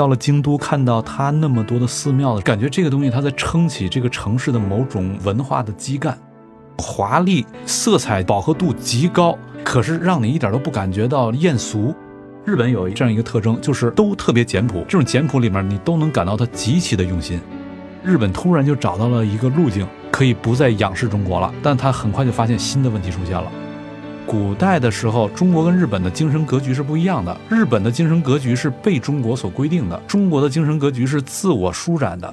到了京都，看到它那么多的寺庙，感觉这个东西它在撑起这个城市的某种文化的基干，华丽、色彩饱和度极高，可是让你一点都不感觉到艳俗。日本有这样一个特征，就是都特别简朴，这种简朴里面你都能感到它极其的用心。日本突然就找到了一个路径，可以不再仰视中国了，但他很快就发现新的问题出现了。古代的时候，中国跟日本的精神格局是不一样的。日本的精神格局是被中国所规定的，中国的精神格局是自我舒展的。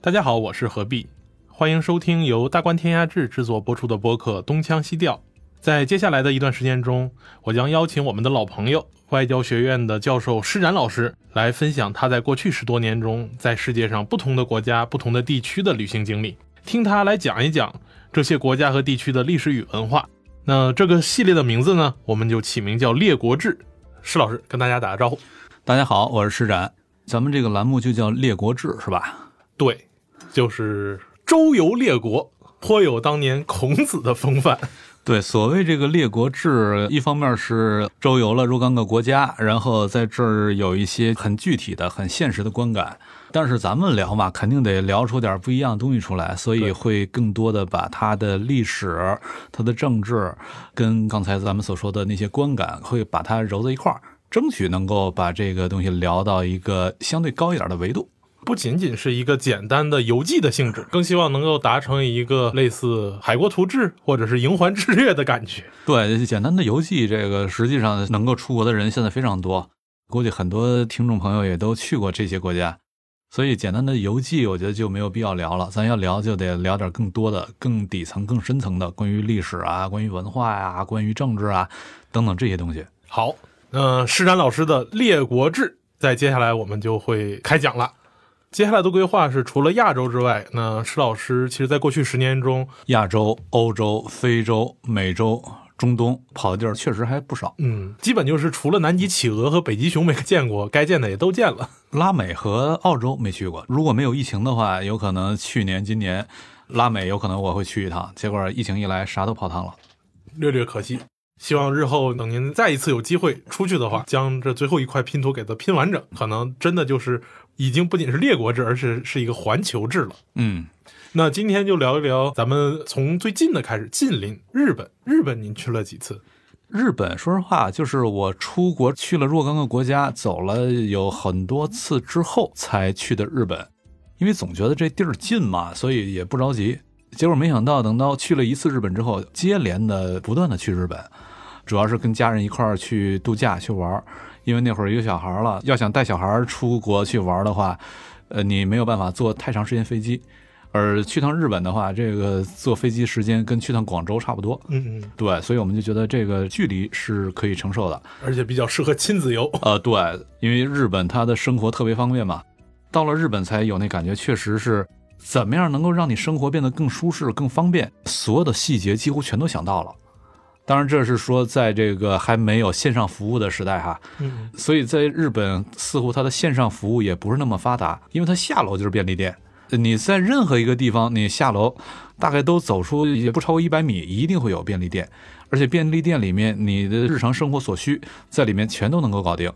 大家好，我是何必，欢迎收听由大观天下志制作播出的播客《东腔西调》。在接下来的一段时间中，我将邀请我们的老朋友外交学院的教授施展老师来分享他在过去十多年中在世界上不同的国家、不同的地区的旅行经历，听他来讲一讲这些国家和地区的历史与文化。那这个系列的名字呢，我们就起名叫《列国志》。施老师跟大家打个招呼。大家好，我是施展。咱们这个栏目就叫《列国志》，是吧？对，就是周游列国，颇有当年孔子的风范。对，所谓这个列国志，一方面是周游了若干个国家，然后在这儿有一些很具体的、很现实的观感。但是咱们聊嘛，肯定得聊出点不一样的东西出来，所以会更多的把它的历史、它的政治，跟刚才咱们所说的那些观感，会把它揉在一块儿，争取能够把这个东西聊到一个相对高一点的维度。不仅仅是一个简单的游记的性质，更希望能够达成一个类似《海国图志》或者是《营环志略》的感觉。对，简单的游记，这个实际上能够出国的人现在非常多，估计很多听众朋友也都去过这些国家，所以简单的游记，我觉得就没有必要聊了。咱要聊，就得聊点更多的、更底层、更深层的，关于历史啊、关于文化呀、关于政治啊等等这些东西。好，那施展老师的《列国志》在接下来我们就会开讲了。接下来的规划是，除了亚洲之外，那施老师其实在过去十年中，亚洲、欧洲、非洲、美洲、中东跑的地儿确实还不少。嗯，基本就是除了南极企鹅和北极熊没见过，该见的也都见了。拉美和澳洲没去过，如果没有疫情的话，有可能去年、今年拉美有可能我会去一趟。结果疫情一来，啥都泡汤了，略略可惜。希望日后等您再一次有机会出去的话，将这最后一块拼图给它拼完整，可能真的就是已经不仅是列国制，而是是一个环球制了。嗯，那今天就聊一聊咱们从最近的开始，近邻日本。日本您去了几次？日本说实话，就是我出国去了若干个国家，走了有很多次之后才去的日本，因为总觉得这地儿近嘛，所以也不着急。结果没想到，等到去了一次日本之后，接连的不断的去日本。主要是跟家人一块儿去度假去玩儿，因为那会儿有小孩了，要想带小孩出国去玩的话，呃，你没有办法坐太长时间飞机，而去趟日本的话，这个坐飞机时间跟去趟广州差不多。嗯嗯，对，所以我们就觉得这个距离是可以承受的，而且比较适合亲子游。呃，对，因为日本它的生活特别方便嘛，到了日本才有那感觉，确实是怎么样能够让你生活变得更舒适、更方便，所有的细节几乎全都想到了。当然，这是说在这个还没有线上服务的时代哈，嗯，所以在日本似乎它的线上服务也不是那么发达，因为它下楼就是便利店，你在任何一个地方你下楼，大概都走出也不超过一百米，一定会有便利店，而且便利店里面你的日常生活所需在里面全都能够搞定。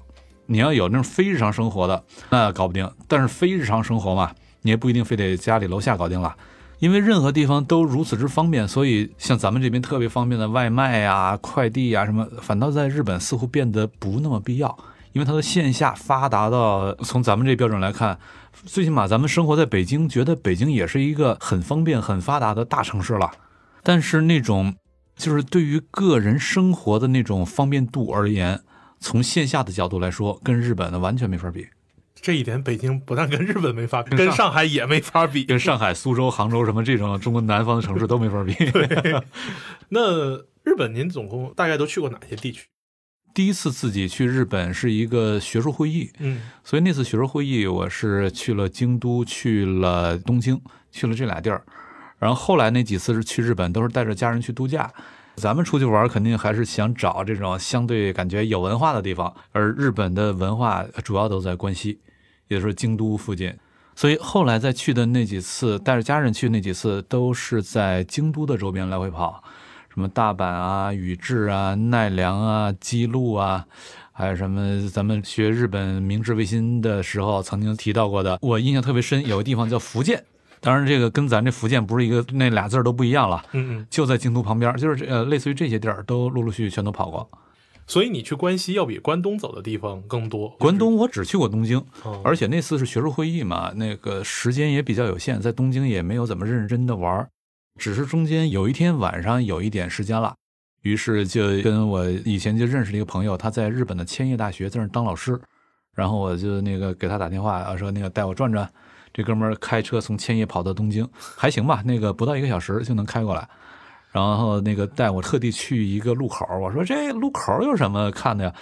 你要有那种非日常生活的，那搞不定。但是非日常生活嘛，你也不一定非得家里楼下搞定了。因为任何地方都如此之方便，所以像咱们这边特别方便的外卖呀、快递呀什么，反倒在日本似乎变得不那么必要。因为它的线下发达到从咱们这标准来看，最起码咱们生活在北京，觉得北京也是一个很方便、很发达的大城市了。但是那种就是对于个人生活的那种方便度而言，从线下的角度来说，跟日本的完全没法比。这一点，北京不但跟日本没法比，跟上海也没法比，跟上海、苏州、杭州什么这种中国南方的城市都没法比。对，那日本您总共大概都去过哪些地区？第一次自己去日本是一个学术会议，嗯，所以那次学术会议我是去了京都、去了东京、去了这俩地儿。然后后来那几次是去日本，都是带着家人去度假。咱们出去玩肯定还是想找这种相对感觉有文化的地方，而日本的文化主要都在关西，也就是京都附近。所以后来再去的那几次，带着家人去那几次，都是在京都的周边来回跑。什么大阪啊、宇治啊、奈良啊、姬路啊，还有什么咱们学日本明治维新的时候曾经提到过的，我印象特别深，有个地方叫福建。当然，这个跟咱这福建不是一个，那俩字儿都不一样了。嗯嗯。就在京都旁边，就是呃，类似于这些地儿，都陆陆续续全都跑过。所以你去关西要比关东走的地方更多。关东我只去过东京，哦而且那次是学术会议嘛，那个时间也比较有限，在东京也没有怎么认真的玩儿，只是中间有一天晚上有一点时间了，于是就跟我以前就认识的一个朋友，他在日本的千叶大学在那当老师，然后我就那个给他打电话啊，说那个带我转转。这哥们儿开车从千叶跑到东京，还行吧，那个不到一个小时就能开过来。然后那个带我特地去一个路口，我说这路口有什么看的呀？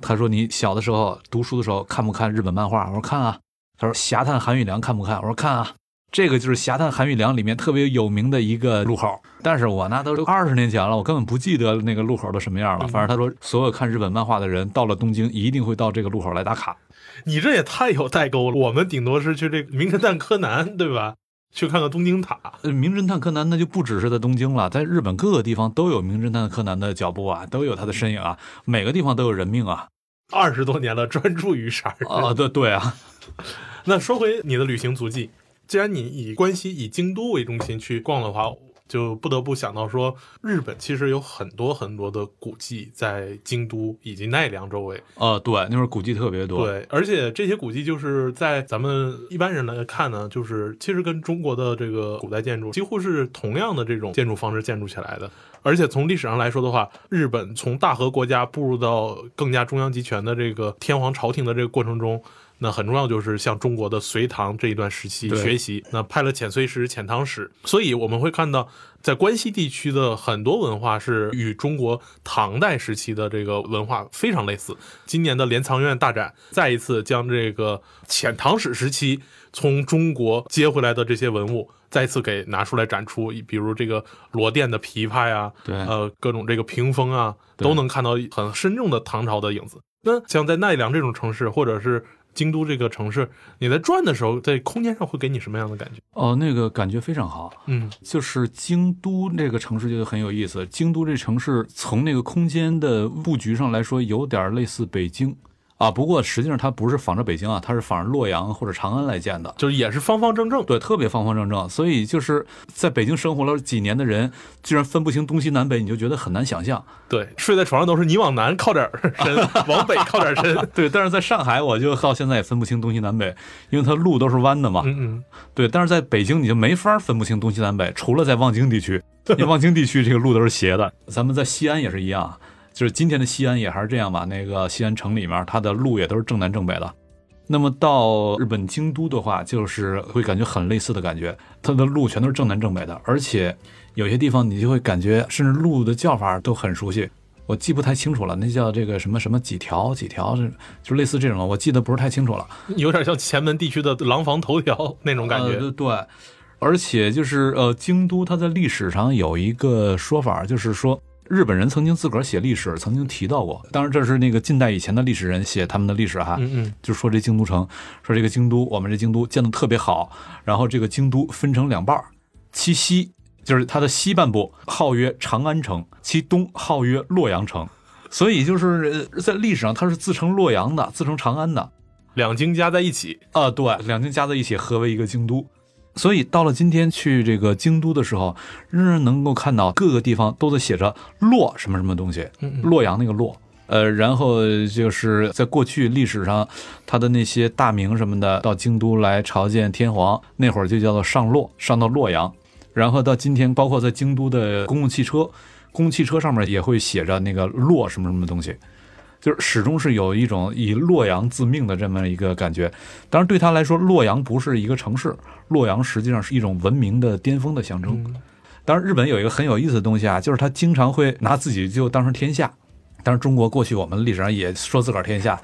他说你小的时候读书的时候看不看日本漫画？我说看啊。他说侠探韩玉良看不看？我说看啊。这个就是侠探韩玉良里面特别有名的一个路口，但是我那都是二十年前了，我根本不记得那个路口都什么样了。反正他说所有看日本漫画的人到了东京一定会到这个路口来打卡。你这也太有代沟了，我们顶多是去这个名侦探柯南，对吧？去看看东京塔。呃，名侦探柯南那就不只是在东京了，在日本各个地方都有名侦探柯南的脚步啊，都有他的身影啊，每个地方都有人命啊。二十多年了，专注于杀人。啊，对对啊。那说回你的旅行足迹，既然你以关西、以京都为中心去逛的话，就不得不想到说，日本其实有很多很多的古迹在京都以及奈良周围。呃，对，那会儿古迹特别多。对，而且这些古迹就是在咱们一般人来看呢，就是其实跟中国的这个古代建筑几乎是同样的这种建筑方式建筑起来的。而且从历史上来说的话，日本从大和国家步入到更加中央集权的这个天皇朝廷的这个过程中，那很重要就是向中国的隋唐这一段时期学习，那派了遣隋使、遣唐使，所以我们会看到，在关西地区的很多文化是与中国唐代时期的这个文化非常类似。今年的镰仓院大展再一次将这个遣唐使时期从中国接回来的这些文物再次给拿出来展出，比如这个罗甸的琵琶呀，对呃，各种这个屏风啊，都能看到很深重的唐朝的影子。那像在奈良这种城市，或者是京都这个城市，你在转的时候，在空间上会给你什么样的感觉？哦，那个感觉非常好。嗯就是京都这个城市就很有意思。京都这城市从那个空间的布局上来说，有点类似北京啊。不过实际上它不是仿着北京啊，它是仿着洛阳或者长安来建的。就是也是方方正正。对，特别方方正正。所以就是在北京生活了几年的人，居然分不清东西南北，你就觉得很难想象。对，睡在床上都是你往南靠点儿身，往北靠点儿身。对，但是在上海，我就到现在也分不清东西南北，因为它路都是弯的嘛。嗯嗯，对，但是在北京你就没法分不清东西南北，除了在望京地区，因为望京地区这个路都是斜的。咱们在西安也是一样，就是今天的西安也还是这样吧。那个西安城里面，它的路也都是正南正北的。那么到日本京都的话，就是会感觉很类似的感觉，它的路全都是正南正北的，而且有些地方你就会感觉，甚至路的叫法都很熟悉。我记不太清楚了，那叫这个什么什么几条几条，是就类似这种，我记得不是太清楚了。有点像前门地区的廊坊头条那种感觉。呃、对，而且就是呃，京都它在历史上有一个说法，就是说日本人曾经自个儿写历史，曾经提到过。当然，这是那个近代以前的历史人写他们的历史哈，嗯嗯，就说这京都城，说这个京都，我们这京都建的特别好，然后这个京都分成两半儿，其西就是它的西半部号曰长安城，其东号曰洛阳城。所以就是呃在历史上，它是自称洛阳的，自称长安的。两京加在一起，啊，对，两京加在一起合为一个京都。所以到了今天去这个京都的时候，仍然能够看到各个地方都在写着“洛”什么什么东西，洛阳那个洛。呃，然后就是在过去历史上，他的那些大名什么的，到京都来朝见天皇，那会儿就叫做上洛，上到洛阳。然后到今天，包括在京都的公共汽车，公共汽车上面也会写着那个洛什么什么东西。就是始终是有一种以洛阳自命的这么一个感觉。当然，对他来说，洛阳不是一个城市，洛阳实际上是一种文明的巅峰的象征。嗯当然，日本有一个很有意思的东西啊，就是他经常会拿自己就当成天下。当然，中国过去我们历史上也说自个儿天下，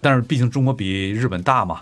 但是毕竟中国比日本大嘛。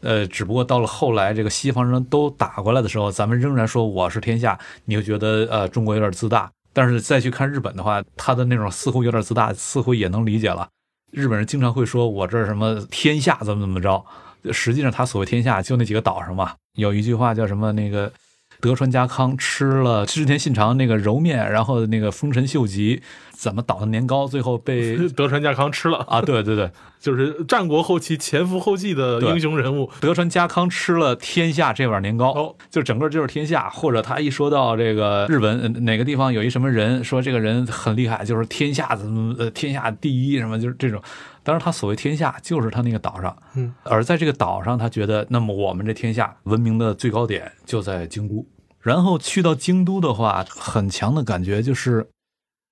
呃，只不过到了后来，这个西方人都打过来的时候，咱们仍然说我是天下，你会觉得呃中国有点自大。但是再去看日本的话，他的那种似乎有点自大，似乎也能理解了。日本人经常会说我这什么天下怎么怎么着，实际上他所谓天下就那几个岛上嘛。有一句话叫什么那个德川家康吃了织田信长那个揉面，然后那个丰臣秀吉怎么捣的年糕，最后被 德川家康吃了，啊，对对对，就是战国后期前赴后继的英雄人物。德川家康吃了天下这碗年糕，哦就整个就是天下。或者他一说到这个日本呃哪个地方有一什么人，说这个人很厉害，就是天下怎么呃天下第一什么，就是这种。当然，他所谓天下就是他那个岛上，嗯，而在这个岛上，他觉得那么我们这天下文明的最高点就在京都。然后去到京都的话，很强的感觉就是，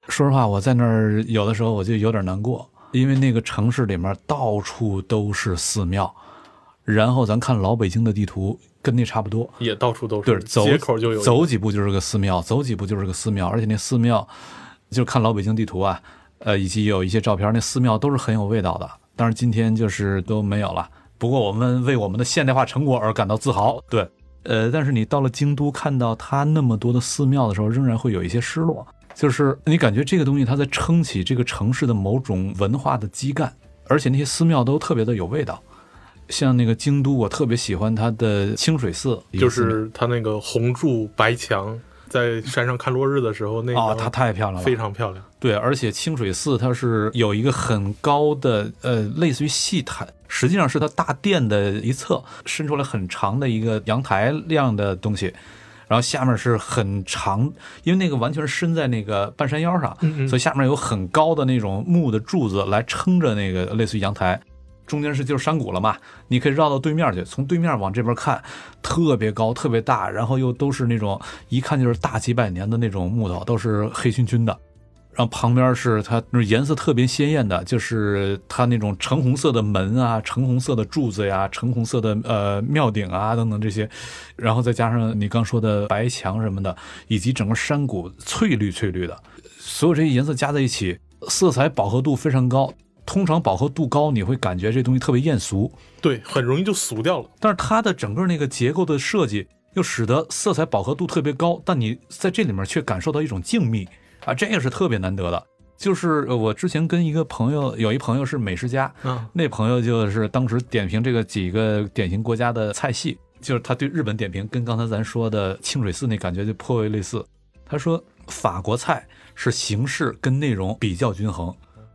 说实话，我在那儿有的时候我就有点难过，因为那个城市里面到处都是寺庙，然后咱看老北京的地图，跟那差不多，也到处都是对，走街口就有走几步就是个寺庙，走几步就是个寺庙，而且那寺庙，就看老北京地图啊，呃，以及有一些照片，那寺庙都是很有味道的。但是今天就是都没有了。不过我们为我们的现代化成果而感到自豪。对，呃，但是你到了京都，看到它那么多的寺庙的时候，仍然会有一些失落，就是你感觉这个东西它在撑起这个城市的某种文化的基干，而且那些寺庙都特别的有味道。像那个京都，我特别喜欢它的清水寺，就是它那个红柱白墙，在山上看落日的时候，那个哦，它太漂亮了，非常漂亮。对，而且清水寺它是有一个很高的呃，类似于戏台，实际上是它大殿的一侧伸出来很长的一个阳台那样的东西，然后下面是很长，因为那个完全是伸在那个半山腰上，嗯嗯所以下面有很高的那种木的柱子来撑着那个类似于阳台。中间是就是山谷了嘛，你可以绕到对面去，从对面往这边看，特别高，特别大，然后又都是那种一看就是大几百年的那种木头，都是黑黢黢的。然后旁边是它那颜色特别鲜艳的，就是它那种橙红色的门啊，橙红色的柱子呀，橙红色的呃庙顶啊等等这些，然后再加上你刚说的白墙什么的，以及整个山谷翠绿翠绿的，所有这些颜色加在一起，色彩饱和度非常高。通常饱和度高，你会感觉这东西特别艳俗，对，很容易就俗掉了。但是它的整个那个结构的设计，又使得色彩饱和度特别高，但你在这里面却感受到一种静谧啊，这个是特别难得的。就是呃我之前跟一个朋友，有一朋友是美食家，嗯，那朋友就是当时点评这个几个典型国家的菜系，就是他对日本点评，跟刚才咱说的清水寺那感觉就颇为类似。他说法国菜是形式跟内容比较均衡，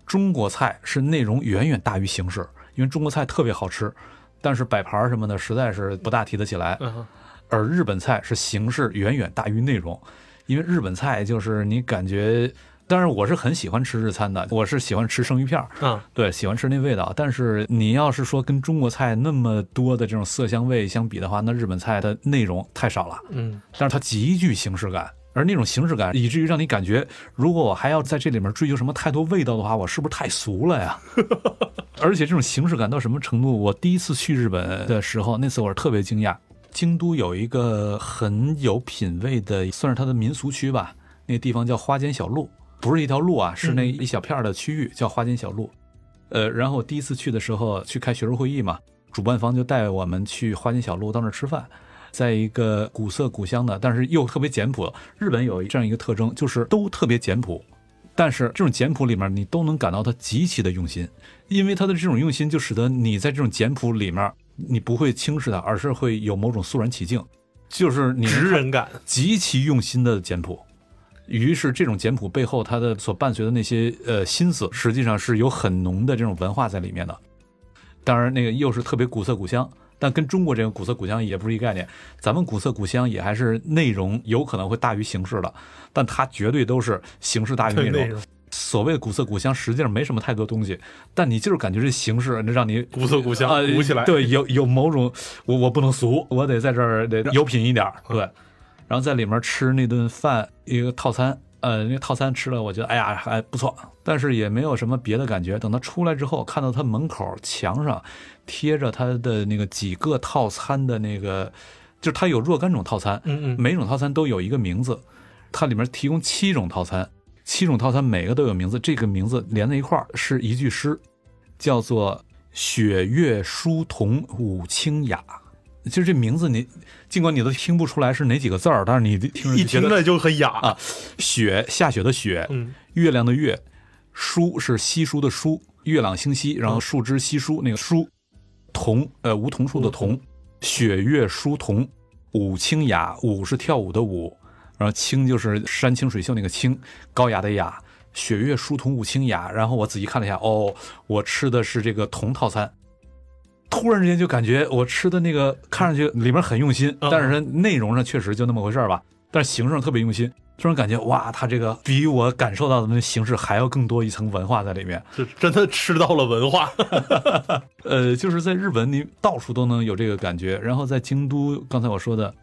中国菜是内容远远大于形式，因为中国菜特别好吃，但是摆盘什么的实在是不大提得起来。嗯而日本菜是形式远远大于内容，因为日本菜就是你感觉，当然我是很喜欢吃日餐的，我是喜欢吃生鱼片儿，嗯，对，喜欢吃那味道。但是你要是说跟中国菜那么多的这种色香味相比的话，那日本菜的内容太少了，嗯，但是它极具形式感。而那种形式感，以至于让你感觉，如果我还要在这里面追求什么太多味道的话，我是不是太俗了呀？而且这种形式感到什么程度？我第一次去日本的时候，那次我是特别惊讶。京都有一个很有品位的，算是它的民俗区吧，那个地方叫花间小路，不是一条路啊，是那一小片儿的区域叫花间小路。呃，然后我第一次去的时候去开学术会议嘛，主办方就带我们去花间小路到那儿吃饭，在一个古色古香的，但是又特别简朴。日本有这样一个特征，就是都特别简朴，但是这种简朴里面你都能感到它极其的用心，因为它的这种用心就使得你在这种简朴里面，你不会轻视它，而是会有某种肃然起敬，就是你直人感。极其用心的简朴。于是，这种简朴背后，它的所伴随的那些呃心思，实际上是有很浓的这种文化在里面的。当然，那个又是特别古色古香，但跟中国这个古色古香也不是一概念。咱们古色古香也还是内容有可能会大于形式的，但它绝对都是形式大于内容。所谓的古色古香，实际上没什么太多东西，但你就是感觉这形式让你古色古香啊，鼓起来对，有有某种我我不能俗，我得在这儿得有品一点对。然后在里面吃那顿饭，一个套餐，呃，那个套餐吃了，我觉得哎呀还不错，但是也没有什么别的感觉。等他出来之后，看到他门口墙上贴着他的那个几个套餐的那个，就是他有若干种套餐，嗯嗯，每种套餐都有一个名字，它里面提供七种套餐，七种套餐每个都有名字，这个名字连在一块儿是一句诗，叫做“雪月疏桐舞清雅”。其实这名字你尽管你都听不出来是哪几个字儿，但是你听着一听着就很雅。啊，雪下雪的雪，嗯，月亮的月，疏是稀疏的疏，月朗星稀，然后树枝稀疏那个疏，桐呃梧桐树的桐，雪月疏桐，舞清雅，舞是跳舞的舞，然后清就是山清水秀那个清，高雅的雅。雪月疏桐舞清雅，然后我仔细看了一下，哦，我吃的是这个桐套餐。突然之间就感觉我吃的那个看上去里面很用心，但是内容上确实就那么回事儿吧。但是形式上特别用心，突然感觉哇，它这个比我感受到的那形式还要更多一层文化在里面，是真的吃到了文化。呃，就是在日本，你到处都能有这个感觉。然后在京都，刚才我说的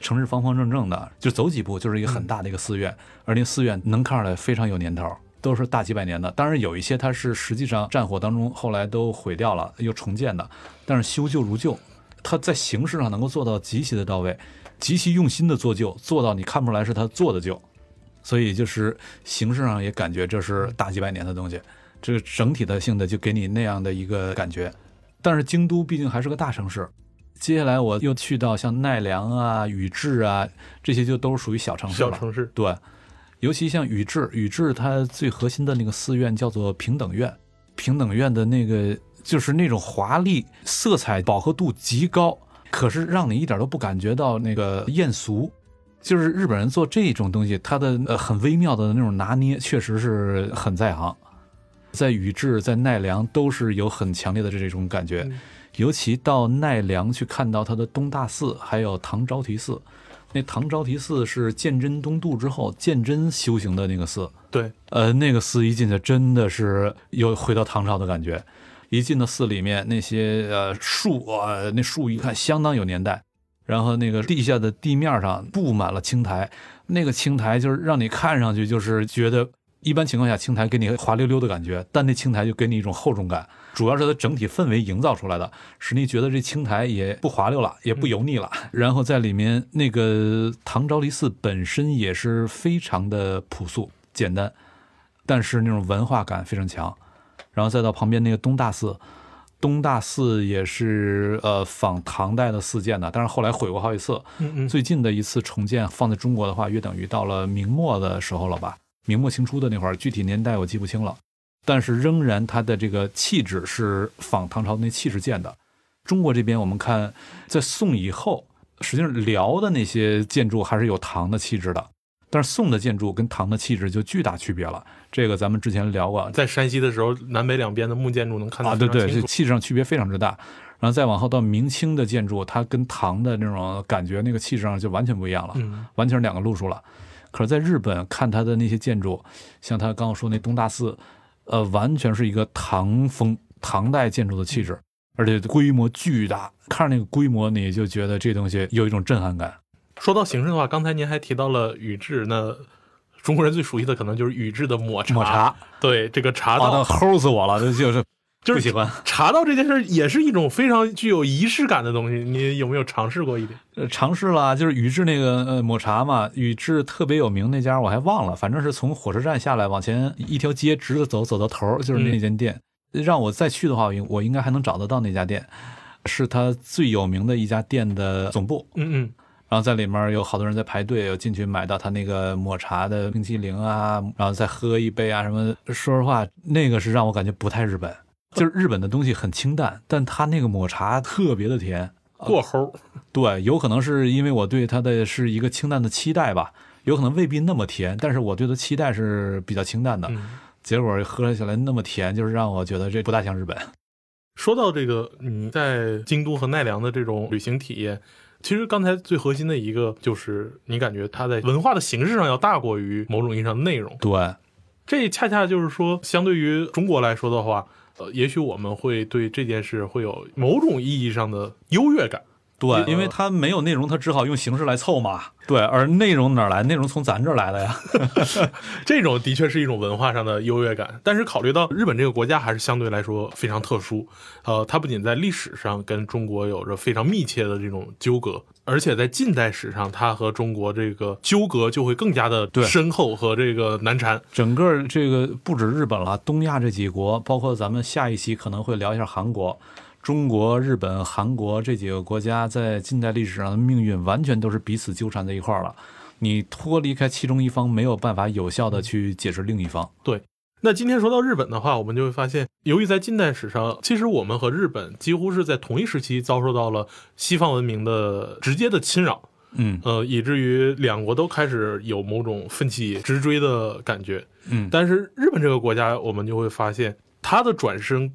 城市方方正正的，就走几步就是一个很大的一个寺院，而那寺院能看出来非常有年头。都是大几百年的，当然有一些它是实际上战火当中后来都毁掉了，又重建的，但是修旧如旧，它在形式上能够做到极其的到位，极其用心的做旧，做到你看不出来是他做的旧，所以就是形式上也感觉这是大几百年的东西，这个整体的性的就给你那样的一个感觉。但是京都毕竟还是个大城市，接下来我又去到像奈良啊、宇治啊这些就都是属于小城市了，小城市对。尤其像宇治，宇治它最核心的那个寺院叫做平等院，平等院的那个就是那种华丽，色彩饱和度极高，可是让你一点都不感觉到那个艳俗。就是日本人做这种东西，他的呃很微妙的那种拿捏，确实是很在行。在宇治，在奈良都是有很强烈的这种感觉，尤其到奈良去看到它的东大寺，还有唐招提寺。那唐招提寺是鉴真东渡之后鉴真修行的那个寺，对，呃，那个寺一进去真的是又回到唐朝的感觉。一进到寺里面，那些呃树啊，那树一看相当有年代。然后那个地下的地面上布满了青苔，那个青苔就是让你看上去就是觉得，一般情况下青苔给你滑溜溜的感觉，但那青苔就给你一种厚重感。主要是它整体氛围营造出来的，使你觉得这青苔也不滑溜了，也不油腻了。然后在里面那个唐昭离寺本身也是非常的朴素简单，但是那种文化感非常强。然后再到旁边那个东大寺，东大寺也是呃仿唐代的寺建的，但是后来毁过好几次。最近的一次重建放在中国的话，约等于到了明末的时候了吧？明末清初的那会儿，具体年代我记不清了。但是仍然，它的这个气质是仿唐朝那气质建的。中国这边，我们看在宋以后，实际上辽的那些建筑还是有唐的气质的，但是宋的建筑跟唐的气质就巨大区别了。这个咱们之前聊过，在山西的时候，南北两边的木建筑能看到啊，对对，这气质上区别非常之大。然后再往后到明清的建筑，它跟唐的那种感觉，那个气质上就完全不一样了，完全是两个路数了。可是在日本看它的那些建筑，像他刚刚说那东大寺。呃，完全是一个唐风、唐代建筑的气质，而且规模巨大。看着那个规模，你就觉得这东西有一种震撼感。说到形式的话，刚才您还提到了宇治，那中国人最熟悉的可能就是宇治的抹茶。抹茶，对这个茶道，齁死我了，这就是。就是喜欢茶道这件事，也是一种非常具有仪式感的东西。你有没有尝试过一点？呃，尝试了，就是宇治那个呃抹茶嘛，宇治特别有名那家，我还忘了，反正是从火车站下来往前一条街直着走，走到头就是那间店。让我再去的话，我应该还能找得到那家店，是他最有名的一家店的总部。嗯嗯。然后在里面有好多人在排队，有进去买到他那个抹茶的冰淇淋啊，然后再喝一杯啊什么。说实话，那个是让我感觉不太日本。就是日本的东西很清淡，但它那个抹茶特别的甜，过齁。对，有可能是因为我对它的是一个清淡的期待吧，有可能未必那么甜，但是我对它期待是比较清淡的，结果喝起来那么甜，就是让我觉得这不大像日本。说到这个，你在京都和奈良的这种旅行体验，其实刚才最核心的一个就是你感觉它在文化的形式上要大过于某种意义上的内容。对，这恰恰就是说，相对于中国来说的话。呃，也许我们会对这件事会有某种意义上的优越感，对，因为它没有内容，它只好用形式来凑嘛，对，而内容哪来？内容从咱这儿来的呀，这种的确是一种文化上的优越感。但是考虑到日本这个国家还是相对来说非常特殊，呃，它不仅在历史上跟中国有着非常密切的这种纠葛。而且在近代史上，它和中国这个纠葛就会更加的深厚和这个难缠。整个这个不止日本了，东亚这几国，包括咱们下一期可能会聊一下韩国、中国、日本、韩国这几个国家，在近代历史上的命运完全都是彼此纠缠在一块儿了。你脱离开其中一方，没有办法有效的去解释另一方。对。那今天说到日本的话，我们就会发现，由于在近代史上，其实我们和日本几乎是在同一时期遭受到了西方文明的直接的侵扰。嗯呃，以至于两国都开始有某种奋起直追的感觉。嗯，但是日本这个国家，我们就会发现它的转身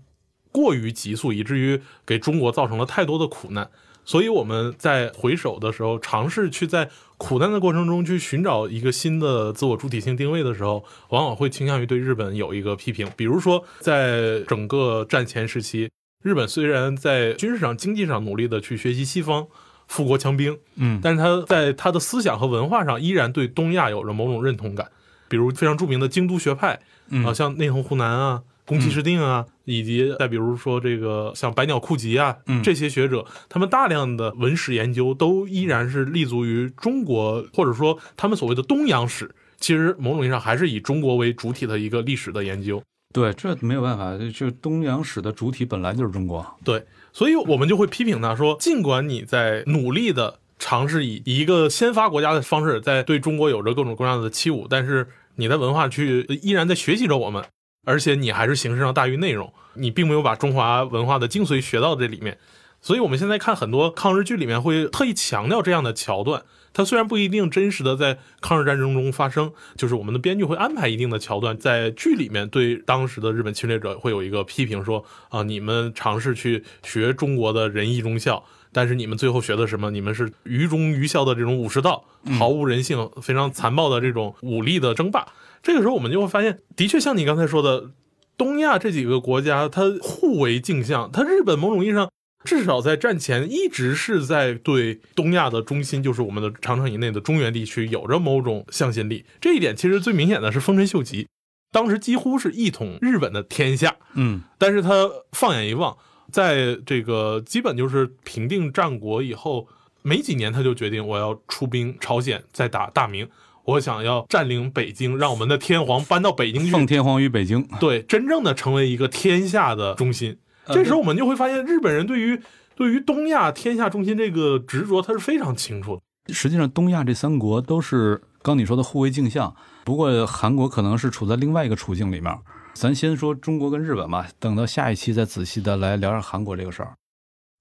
过于急速，以至于给中国造成了太多的苦难。所以我们在回首的时候，尝试去在苦难的过程中去寻找一个新的自我主体性定位的时候，往往会倾向于对日本有一个批评。比如说，在整个战前时期，日本虽然在军事上、经济上努力的去学习西方。富国强兵，嗯，但是他在他的思想和文化上依然对东亚有着某种认同感，比如非常著名的京都学派，嗯啊，像内藤湖南啊、宫崎市定啊，以及再比如说这个像百鸟库吉啊，嗯这些学者，他们大量的文史研究都依然是立足于中国，或者说他们所谓的东洋史，其实某种意义上还是以中国为主体的一个历史的研究。对，这没有办法，就东洋史的主体本来就是中国。对，所以我们就会批评他说，尽管你在努力的尝试以以一个先发国家的方式在对中国有着各种各样的欺侮，但是你的文化区依然在学习着我们，而且你还是形式上大于内容，你并没有把中华文化的精髓学到这里面。所以我们现在看很多抗日剧里面会特意强调这样的桥段，它虽然不一定真实的在抗日战争中发生，就是我们的编剧会安排一定的桥段在剧里面对当时的日本侵略者会有一个批评说啊，你们尝试去学中国的仁义忠孝，但是你们最后学的什么？你们是愚忠愚孝的这种武士道，毫无人性、非常残暴的这种武力的争霸。这个时候我们就会发现，的确像你刚才说的，东亚这几个国家它互为镜像，它日本某种意义上。至少在战前一直是在对东亚的中心，就是我们的长城以内的中原地区有着某种向心力。这一点其实最明显的是丰臣秀吉，当时几乎是一统日本的天下。嗯但是他放眼一望，在这个基本就是平定战国以后，没几年他就决定我要出兵朝鲜，再打大明，我想要占领北京，让我们的天皇搬到北京去，奉天皇于北京。对，真正的成为一个天下的中心。这时候我们就会发现，日本人对于对于东亚天下中心这个执着，他是非常清楚的。实际上，东亚这三国都是刚你说的互为镜像，不过韩国可能是处在另外一个处境里面。咱先说中国跟日本吧，等到下一期再仔细的来聊聊韩国这个事儿。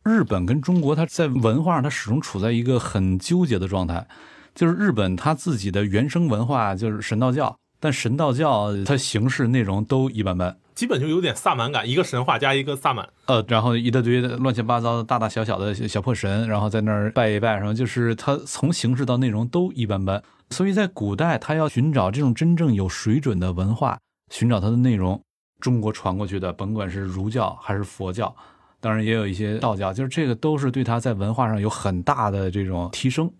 日本跟中国，它在文化上，它始终处在一个很纠结的状态，就是日本它自己的原生文化就是神道教，但神道教它形式内容都一般般。基本就有点萨满感，一个神话加一个萨满，呃，然后一大堆乱七八糟的大大小小的小破神，然后在那儿拜一拜，什么就是它从形式到内容都一般般。所以在古代，他要寻找这种真正有水准的文化，寻找它的内容，中国传过去的，甭管是儒教还是佛教，当然也有一些道教，就是这个都是对它在文化上有很大的这种提升。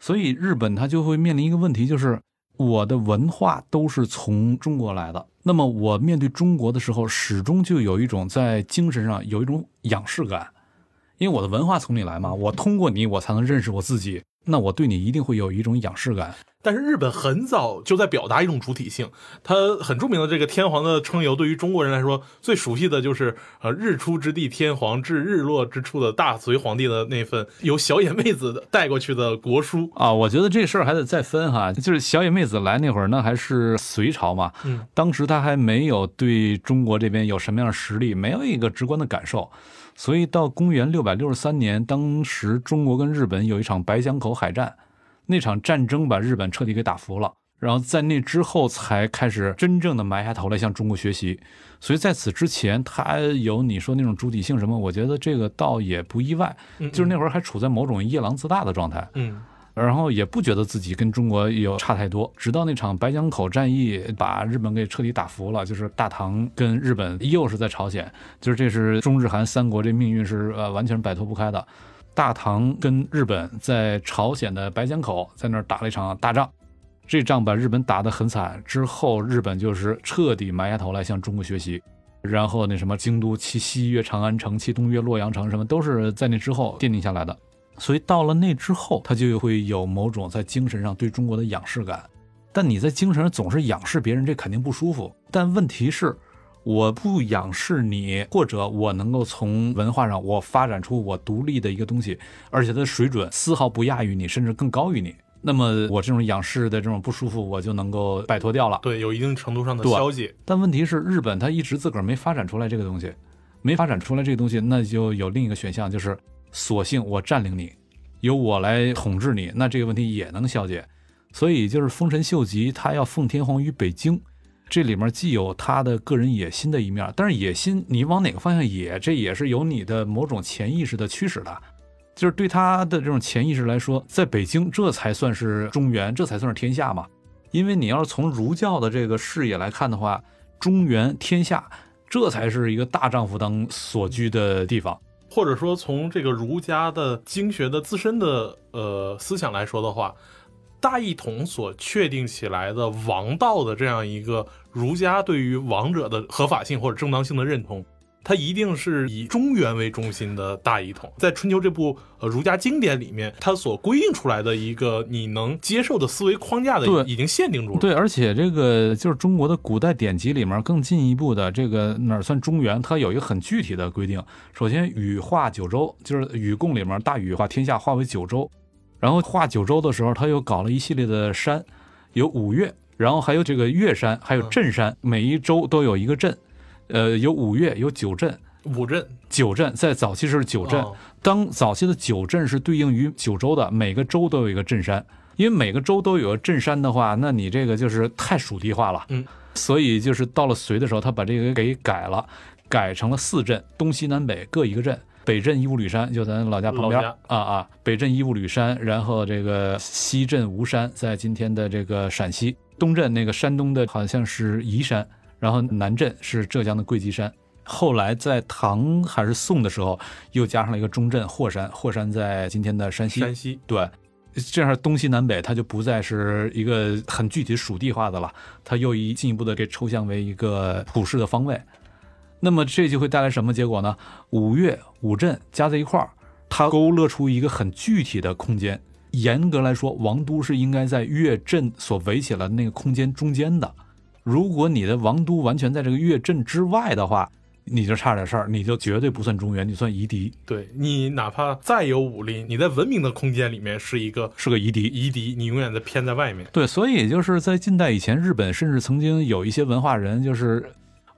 所以日本它就会面临一个问题，就是我的文化都是从中国来的。那么我面对中国的时候，始终就有一种在精神上有一种仰视感，因为我的文化从你来嘛，我通过你，我才能认识我自己。那我对你一定会有一种仰视感。但是日本很早就在表达一种主体性，它很著名的这个天皇的称由，对于中国人来说最熟悉的就是呃日出之地天皇至日落之处的大隋皇帝的那份由小野妹子带过去的国书。啊，我觉得这事儿还得再分哈，就是小野妹子来那会儿，那还是隋朝嘛，嗯，当时他还没有对中国这边有什么样的实力，没有一个直观的感受，所以到公元六百六十三年，当时中国跟日本有一场白江口海战，那场战争把日本彻底给打服了。然后在那之后才开始真正的埋下头来向中国学习，所以在此之前，他有你说那种主体性什么，我觉得这个倒也不意外，嗯就是那会儿还处在某种夜郎自大的状态。嗯然后也不觉得自己跟中国有差太多，直到那场白江口战役把日本给彻底打服了，就是大唐跟日本又是在朝鲜，就是这是中日韩三国这命运是呃完全摆脱不开的。大唐跟日本在朝鲜的白江口在那儿打了一场大仗，这仗把日本打得很惨，之后日本就是彻底埋下头来向中国学习。然后那什么京都七西约长安城，七东约洛阳城，什么都是在那之后奠定下来的。所以到了那之后，他就会有某种在精神上对中国的仰视感。但你在精神上总是仰视别人，这肯定不舒服。但问题是，我不仰视你，或者我能够从文化上我发展出我独立的一个东西，而且它的水准丝毫不亚于你，甚至更高于你。那么我这种仰视的这种不舒服，我就能够摆脱掉了。对，有一定程度上的消解。但问题是，日本它一直自个儿没发展出来这个东西，没发展出来这个东西，那就有另一个选项，就是索性我占领你，由我来统治你，那这个问题也能消解。所以就是丰臣秀吉他要奉天皇于北京，这里面既有他的个人野心的一面，但是野心你往哪个方向野，这也是有你的某种潜意识的驱使的。就是对他的这种潜意识来说，在北京这才算是中原，这才算是天下嘛。因为你要是从儒教的这个视野来看的话，中原天下，这才是一个大丈夫当所居的地方。或者说从这个儒家的经学的自身的呃思想来说的话，大一统所确定起来的王道的这样一个儒家对于王者的合法性或者正当性的认同。它一定是以中原为中心的大一统，在春秋这部呃儒家经典里面，它所规定出来的一个你能接受的思维框架的，对，已经限定住了。对，而且这个就是中国的古代典籍里面更进一步的，这个哪算中原？它有一个很具体的规定。首先，禹化九州，就是禹贡里面大禹化天下化为九州，然后画九州的时候，他又搞了一系列的山，有五岳，然后还有这个岳山，还有镇山，每一州都有一个镇。呃，有五岳，有九镇，五镇、九镇，在早期是九镇。当早期的九镇是对应于九州的，每个州都有一个镇山。因为每个州都有个镇山的话，那你这个就是太属地化了。嗯，所以就是到了隋的时候，他把这个给改了，改成了四镇，东西南北各一个镇。北镇伊吾吕山，就咱老家旁边啊啊，北镇伊吾吕山，然后这个西镇吴山，在今天的这个陕西东镇那个山东的好像是宜山。然后南镇是浙江的贵集山，后来在唐还是宋的时候，又加上了一个中镇霍山，霍山在今天的山西。山西对，这样东西南北它就不再是一个很具体属地化的了，它又一进一步的给抽象为一个普世的方位。那么这就会带来什么结果呢？五岳五镇加在一块儿，它勾勒出一个很具体的空间。严格来说，王都是应该在岳镇所围起来的那个空间中间的。如果你的王都完全在这个岳镇之外的话，你就差点事儿，你就绝对不算中原，你算夷狄。对你哪怕再有武力，你在文明的空间里面是一个是个夷狄，夷狄，你永远在偏在外面。对，所以就是在近代以前，日本甚至曾经有一些文化人，就是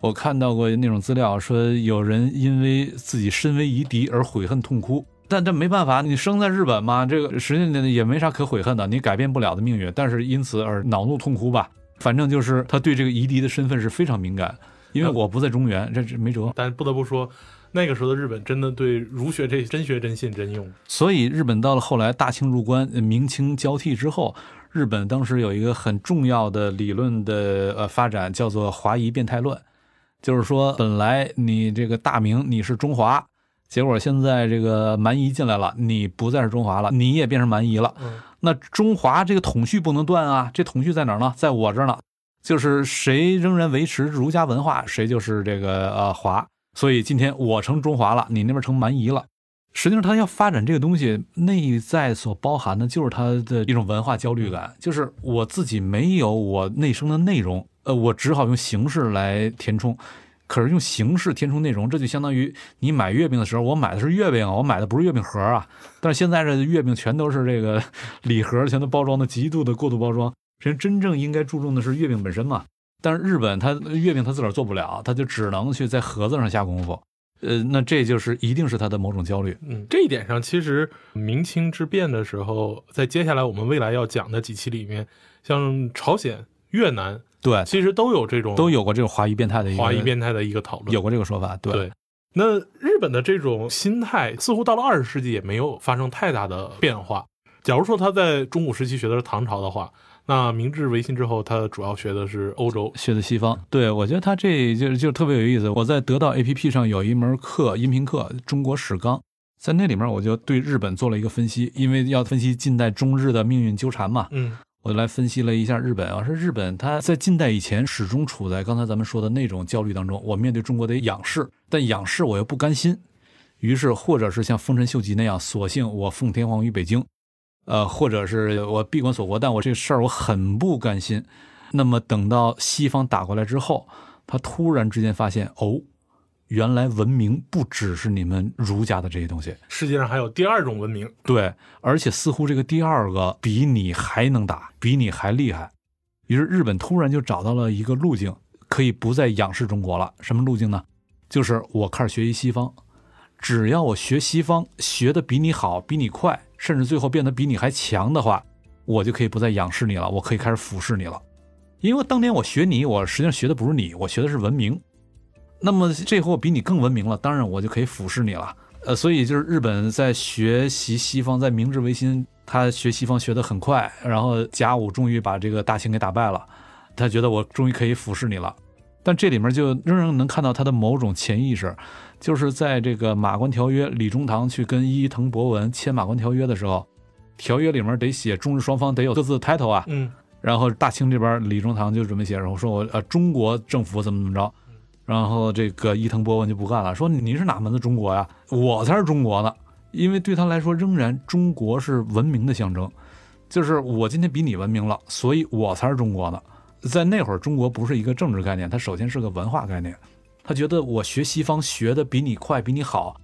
我看到过那种资料，说有人因为自己身为夷狄而悔恨痛哭，但这没办法，你生在日本嘛，这个实际上也没啥可悔恨的，你改变不了的命运，但是因此而恼怒痛哭吧。反正就是他对这个夷狄的身份是非常敏感，因为我不在中原，这这没辙。但不得不说，那个时候的日本真的对儒学这真学真信真用。所以日本到了后来大清入关、明清交替之后，日本当时有一个很重要的理论的呃发展，叫做华夷变态论，就是说本来你这个大明你是中华，结果现在这个蛮夷进来了，你不再是中华了，你也变成蛮夷了。那中华这个统序不能断啊，这统序在哪儿呢？在我这儿呢，就是谁仍然维持儒家文化，谁就是这个呃华。所以今天我成中华了，你那边成蛮夷了。实际上他要发展这个东西，内在所包含的就是他的一种文化焦虑感，就是我自己没有我内生的内容，呃，我只好用形式来填充。可是用形式填充内容，这就相当于你买月饼的时候，我买的是月饼啊，我买的不是月饼盒啊。但是现在这月饼全都是这个 礼盒，全都包装的极度的过度包装。实际真正应该注重的是月饼本身嘛。但是日本它月饼它自个儿做不了，它就只能去在盒子上下功夫。呃，那这就是一定是他的某种焦虑。嗯，这一点上，其实明清之变的时候，在接下来我们未来要讲的几期里面，像朝鲜、越南。对，其实都有这种，都有过这种华裔变态的一个华裔变态的一个讨论，有过这个说法。对，那日本的这种心态似乎到了二十世纪也没有发生太大的变化。假如说他在中古时期学的是唐朝的话，那明治维新之后，他主要学的是欧洲，学的西方。对，我觉得他这就就特别有意思。我在得到 APP 上有一门课，音频课《中国史纲》，在那里面我就对日本做了一个分析，因为要分析近代中日的命运纠缠嘛。嗯。我就来分析了一下日本啊，说日本它在近代以前始终处在刚才咱们说的那种焦虑当中。我面对中国得仰视，但仰视我又不甘心，于是或者是像丰臣秀吉那样，索性我奉天皇于北京，呃，或者是我闭关锁国，但我这事儿我很不甘心。那么等到西方打过来之后，他突然之间发现，哦。原来文明不只是你们儒家的这些东西，世界上还有第二种文明。对，而且似乎这个第二个比你还能打，比你还厉害。于是日本突然就找到了一个路径，可以不再仰视中国了。什么路径呢？就是我开始学习西方，只要我学西方学的比你好，比你快。甚至最后变得比你还强的话，我就可以不再仰视你了，我可以开始俯视你了。因为当年我学你，我实际上学的不是你，我学的是文明。那么这回我比你更文明了，当然我就可以俯视你了。呃，所以就是日本在学习西方，在明治维新，他学西方学得很快，然后甲午终于把这个大清给打败了，他觉得我终于可以俯视你了。但这里面就仍然能看到他的某种潜意识，就是在这个马关条约，李中堂去跟伊藤博文签马关条约的时候，条约里面得写中日双方得有各自的 title 啊，嗯，然后大清这边李中堂就准备写，然后说我呃中国政府怎么怎么着，然后这个伊藤博文就不干了，说你是哪门子中国呀？我才是中国呢，因为对他来说，仍然中国是文明的象征，就是我今天比你文明了，所以我才是中国的。在那会儿，中国不是一个政治概念，它首先是个文化概念。他觉得我学西方学的比你快，比你好，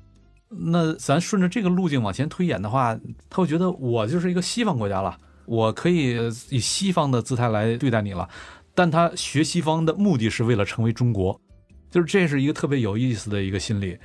那咱顺着这个路径往前推演的话，他会觉得我就是一个西方国家了，我可以以西方的姿态来对待你了。但他学西方的目的是为了成为中国，就是这是一个特别有意思的一个心理。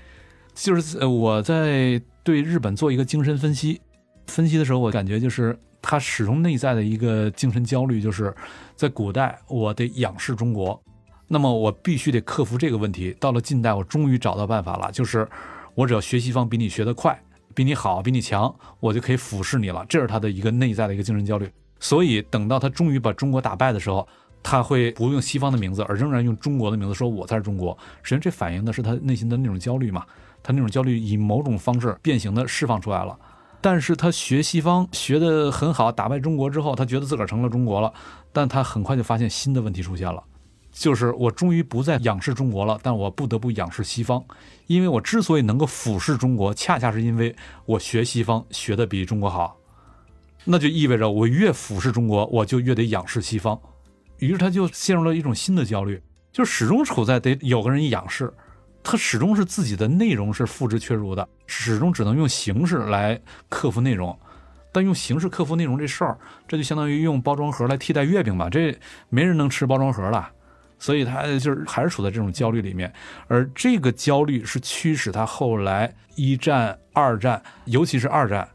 就是，我在对日本做一个精神分析，分析的时候，我感觉就是他始终内在的一个精神焦虑，就是在古代我得仰视中国。那么我必须得克服这个问题。到了近代，我终于找到办法了，就是我只要学西方比你学得快，比你好，比你强，我就可以俯视你了。这是他的一个内在的一个精神焦虑。所以等到他终于把中国打败的时候，他会不用西方的名字，而仍然用中国的名字说“我才是中国”。实际上，这反映的是他内心的那种焦虑嘛？他那种焦虑以某种方式变形的释放出来了。但是他学西方学得很好，打败中国之后，他觉得自个儿成了中国了，但他很快就发现新的问题出现了。就是我终于不再仰视中国了，但我不得不仰视西方，因为我之所以能够俯视中国，恰恰是因为我学西方学的比中国好，那就意味着我越俯视中国，我就越得仰视西方，于是他就陷入了一种新的焦虑，就始终处在得有个人仰视，他始终是自己的内容是复制缺如的，始终只能用形式来克服内容，但用形式克服内容这事儿，这就相当于用包装盒来替代月饼吧，这没人能吃包装盒了。所以他就是还是处在这种焦虑里面，而这个焦虑是驱使他后来一战、二战，尤其是二战。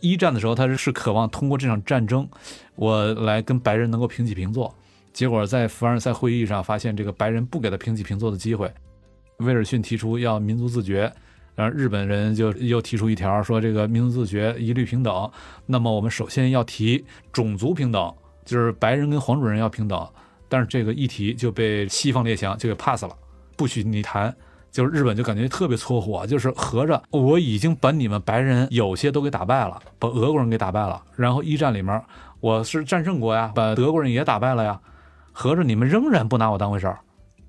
一战的时候，他是是渴望通过这场战争，我来跟白人能够平起平坐。结果在凡尔赛会议上发现，这个白人不给他平起平坐的机会。威尔逊提出要民族自决，然后日本人就又提出一条，说这个民族自决一律平等。那么我们首先要提种族平等，就是白人跟黄种人要平等。但是这个议题就被西方列强就给 pass 了，不许你谈。就是日本就感觉特别搓火，就是合着我已经把你们白人有些都给打败了，把俄国人给打败了，然后一战里面我是战胜国呀，把德国人也打败了呀，合着你们仍然不拿我当回事儿。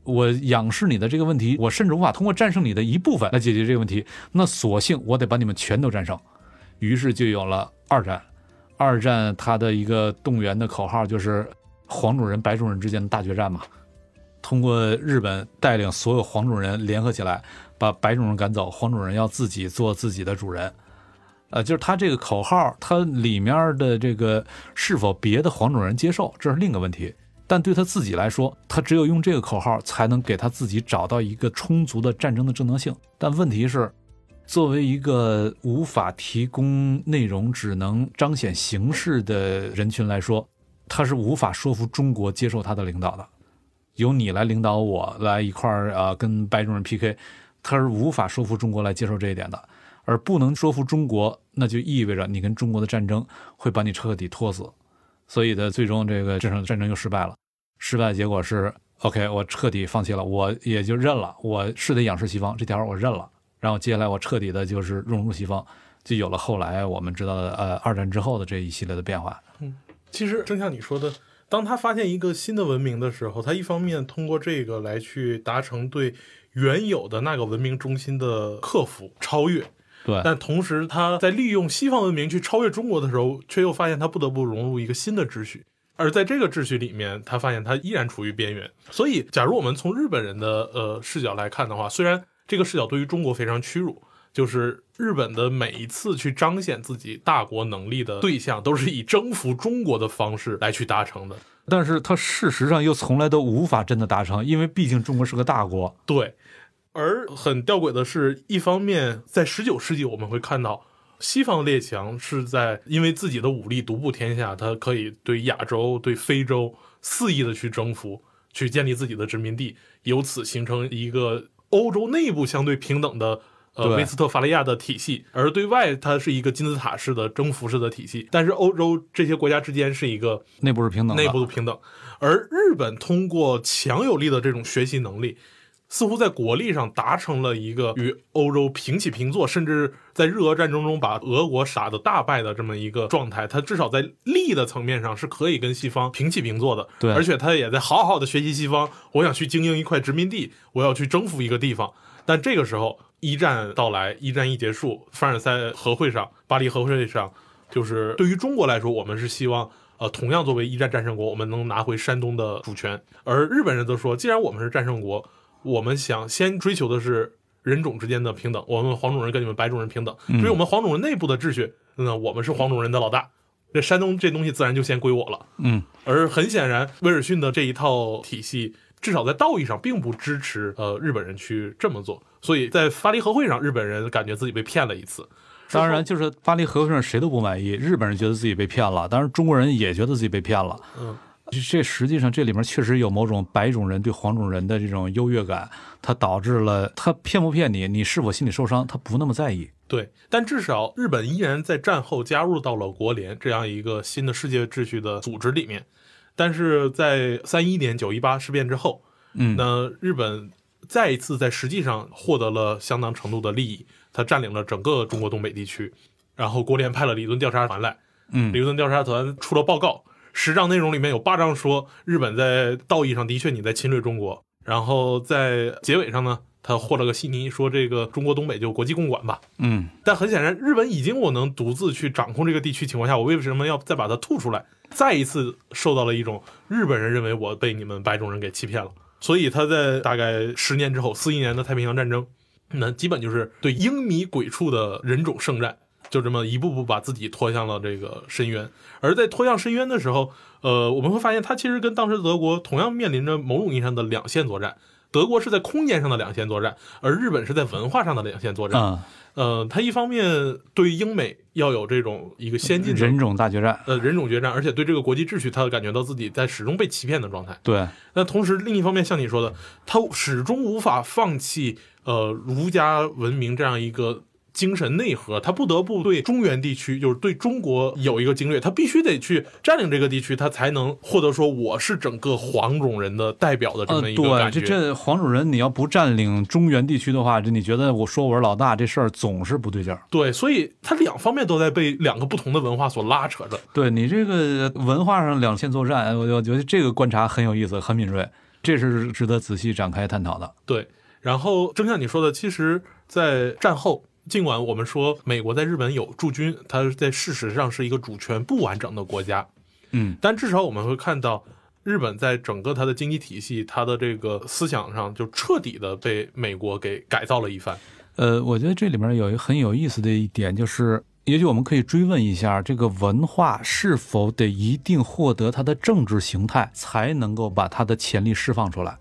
我仰视你的这个问题，我甚至无法通过战胜你的一部分来解决这个问题，那索性我得把你们全都战胜。于是就有了二战。二战它的一个动员的口号就是。黄种人、白种人之间的大决战嘛，通过日本带领所有黄种人联合起来，把白种人赶走，黄种人要自己做自己的主人。呃，就是他这个口号，它里面的这个是否别的黄种人接受，这是另一个问题。但对他自己来说，他只有用这个口号，才能给他自己找到一个充足的战争的正当性。但问题是，作为一个无法提供内容、只能彰显形式的人群来说，他是无法说服中国接受他的领导的，由你来领导我来一块儿啊，跟白种人 PK，他是无法说服中国来接受这一点的，而不能说服中国，那就意味着你跟中国的战争会把你彻底拖死，所以呢，最终这个这场战争又失败了，失败的结果是 OK，我彻底放弃了，我也就认了，我是得仰视西方这条我认了，然后接下来我彻底的就是融入西方，就有了后来我们知道的呃二战之后的这一系列的变化。嗯。其实正像你说的，当他发现一个新的文明的时候，他一方面通过这个来去达成对原有的那个文明中心的克服、超越，对。但同时他在利用西方文明去超越中国的时候，却又发现他不得不融入一个新的秩序，而在这个秩序里面，他发现他依然处于边缘。所以，假如我们从日本人的呃视角来看的话，虽然这个视角对于中国非常屈辱。就是日本的每一次去彰显自己大国能力的对象，都是以征服中国的方式来去达成的。但是它事实上又从来都无法真的达成，因为毕竟中国是个大国。对，而很吊诡的是，一方面在十九世纪我们会看到西方列强是在因为自己的武力独步天下，他可以对亚洲、对非洲肆意的去征服，去建立自己的殖民地，由此形成一个欧洲内部相对平等的。呃，威斯特伐利亚的体系，而对外它是一个金字塔式的征服式的体系，但是欧洲这些国家之间是一个内部是平等的，内部的平等，而日本通过强有力的这种学习能力，似乎在国力上达成了一个与欧洲平起平坐，甚至在日俄战争中把俄国打得大败的这么一个状态。他至少在利的层面上是可以跟西方平起平坐的，对而且他也在好好的学习西方。我想去经营一块殖民地，我要去征服一个地方，但这个时候一战到来，一战一结束，凡尔赛和会上，巴黎和会上，就是对于中国来说，我们是希望。呃，同样作为一战战胜国，我们能拿回山东的主权。而日本人则说，既然我们是战胜国，我们想先追求的是人种之间的平等，我们黄种人跟你们白种人平等。所以我们黄种人内部的秩序，那我们是黄种人的老大，这山东这东西自然就先归我了。嗯，而很显然，威尔逊的这一套体系，至少在道义上并不支持呃日本人去这么做，所以在巴黎和会上，日本人感觉自己被骗了一次。当然，就是巴黎和会上谁都不满意，日本人觉得自己被骗了，当然中国人也觉得自己被骗了。嗯，这这实际上这里面确实有某种白种人对黄种人的这种优越感，它导致了他骗不骗你，你是否心里受伤，他不那么在意。对，但至少日本依然在战后加入到了国联这样一个新的世界秩序的组织里面。但是在三一年九一八事变之后，嗯，那日本再一次在实际上获得了相当程度的利益，他占领了整个中国东北地区。然后国联派了理论调查团来，嗯理论调查团出了报告，十章内容里面有八章说日本在道义上的确你在侵略中国，然后在结尾上呢，他和了个稀泥，说这个中国东北就国际共管吧。嗯，但很显然，日本已经我能独自去掌控这个地区情况下，我为什么要再把它吐出来？再一次受到了一种日本人认为我被你们白种人给欺骗了，所以他在大概十年之后，四一年的太平洋战争，那基本就是对英米鬼畜的人种圣战，就这么一步步把自己拖向了这个深渊。而在拖向深渊的时候，呃，我们会发现，它其实跟当时德国同样面临着某种意义上的两线作战。德国是在空间上的两线作战，而日本是在文化上的两线作战。嗯，呃，它一方面对英美要有这种一个先进的人种大决战，呃人种决战，而且对这个国际秩序，他感觉到自己在始终被欺骗的状态。对，那同时，另一方面，像你说的，他始终无法放弃呃儒家文明这样一个精神内核，他不得不对中原地区，就是对中国有一个经略，他必须得去占领这个地区，他才能获得说我是整个黄种人的代表的这呃，么一个对，感觉。这这黄种人你要不占领中原地区的话，这你觉得我说我是老大这事儿总是不对劲儿。对，所以他两方面都在被两个不同的文化所拉扯着。对你这个文化上两线作战，我我觉得这个观察很有意思，很敏锐，这是值得仔细展开探讨的。对，然后正像你说的，其实，在战后，尽管我们说美国在日本有驻军，它在事实上是一个主权不完整的国家，嗯，但至少我们会看到，日本在整个它的经济体系、它的这个思想上，就彻底的被美国给改造了一番。呃，我觉得这里面有一个很有意思的一点，就是也许我们可以追问一下，这个文化是否得一定获得它的政治形态，才能够把它的潜力释放出来？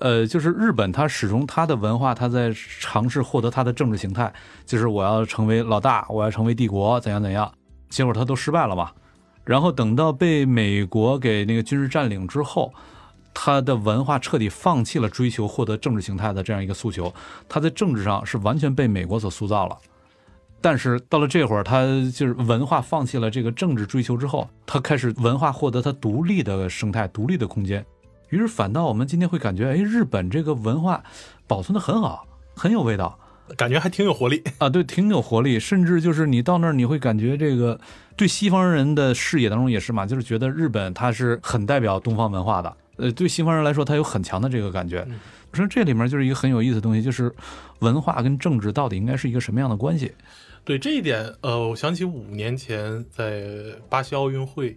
呃，就是日本，它始终它的文化，它在尝试获得它的政治形态，就是我要成为老大，我要成为帝国，怎样怎样，结果它都失败了嘛。然后等到被美国给那个军事占领之后，他的文化彻底放弃了追求获得政治形态的这样一个诉求，他在政治上是完全被美国所塑造了。但是到了这会儿，他就是文化放弃了这个政治追求之后，他开始文化获得它独立的生态、独立的空间。于是反倒我们今天会感觉，哎，日本这个文化保存的很好，很有味道感觉还挺有活力，啊，对，挺有活力。甚至就是你到那儿，你会感觉这个对西方人的视野当中也是嘛，就是觉得日本它是很代表东方文化的。呃，对西方人来说，它有很强的这个感觉。嗯我说这里面就是一个很有意思的东西，就是文化跟政治到底应该是一个什么样的关系？对这一点，呃，我想起五年前在巴西奥运会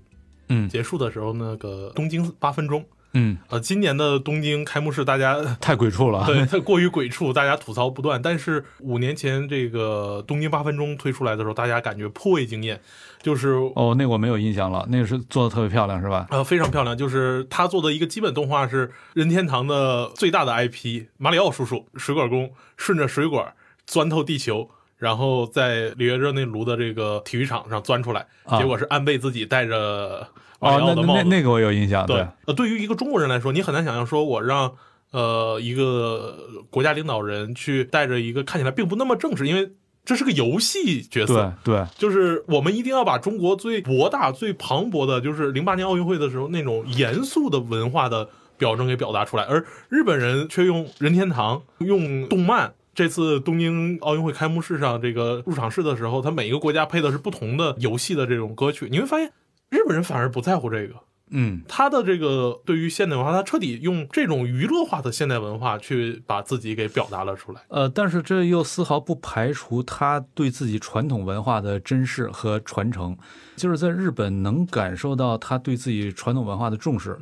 嗯结束的时候，那个东京八分钟，嗯，呃，今年的东京开幕式，大家 太鬼畜了。对它过于鬼畜，大家吐槽不断。但是五年前这个东京八分钟推出来的时候，大家感觉颇为惊艳，就是哦，那个我没有印象了，那个是做的特别漂亮，是吧？呃非常漂亮。就是他做的一个基本动画是任天堂的最大的 IP 马里奥叔叔水管工顺着水管钻透地球，然后在里约热内卢的这个体育场上钻出来，啊结果是安倍自己带着马哦，那里奥的帽子。那那个我有印象，对，呃，对于一个中国人来说，你很难想象说我让呃一个国家领导人去带着一个看起来并不那么正式，因为这是个游戏角色对，对，就是我们一定要把中国最博大、最磅礴的，就是零八年奥运会的时候那种严肃的文化的表征给表达出来，而日本人却用任天堂、用动漫。这次东京奥运会开幕式上，这个入场式的时候，他每一个国家配的是不同的游戏的这种歌曲，你会发现日本人反而不在乎这个。嗯，他的这个对于现代文化，他彻底用这种娱乐化的现代文化去把自己给表达了出来。呃，但是这又丝毫不排除他对自己传统文化的珍视和传承，就是在日本能感受到他对自己传统文化的重视。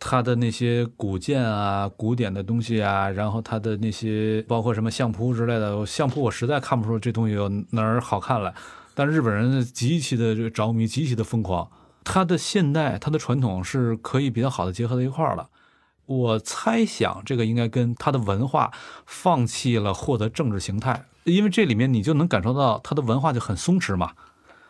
他的那些古建啊、古典的东西啊，然后他的那些包括什么相扑之类的，相扑我实在看不出这东西有哪儿好看来。但日本人极其的这个着迷，极其的疯狂。他的现代、它的传统是可以比较好的结合在一块儿了。我猜想这个应该跟它的文化放弃了获得政治形态，因为这里面你就能感受到它的文化就很松弛嘛，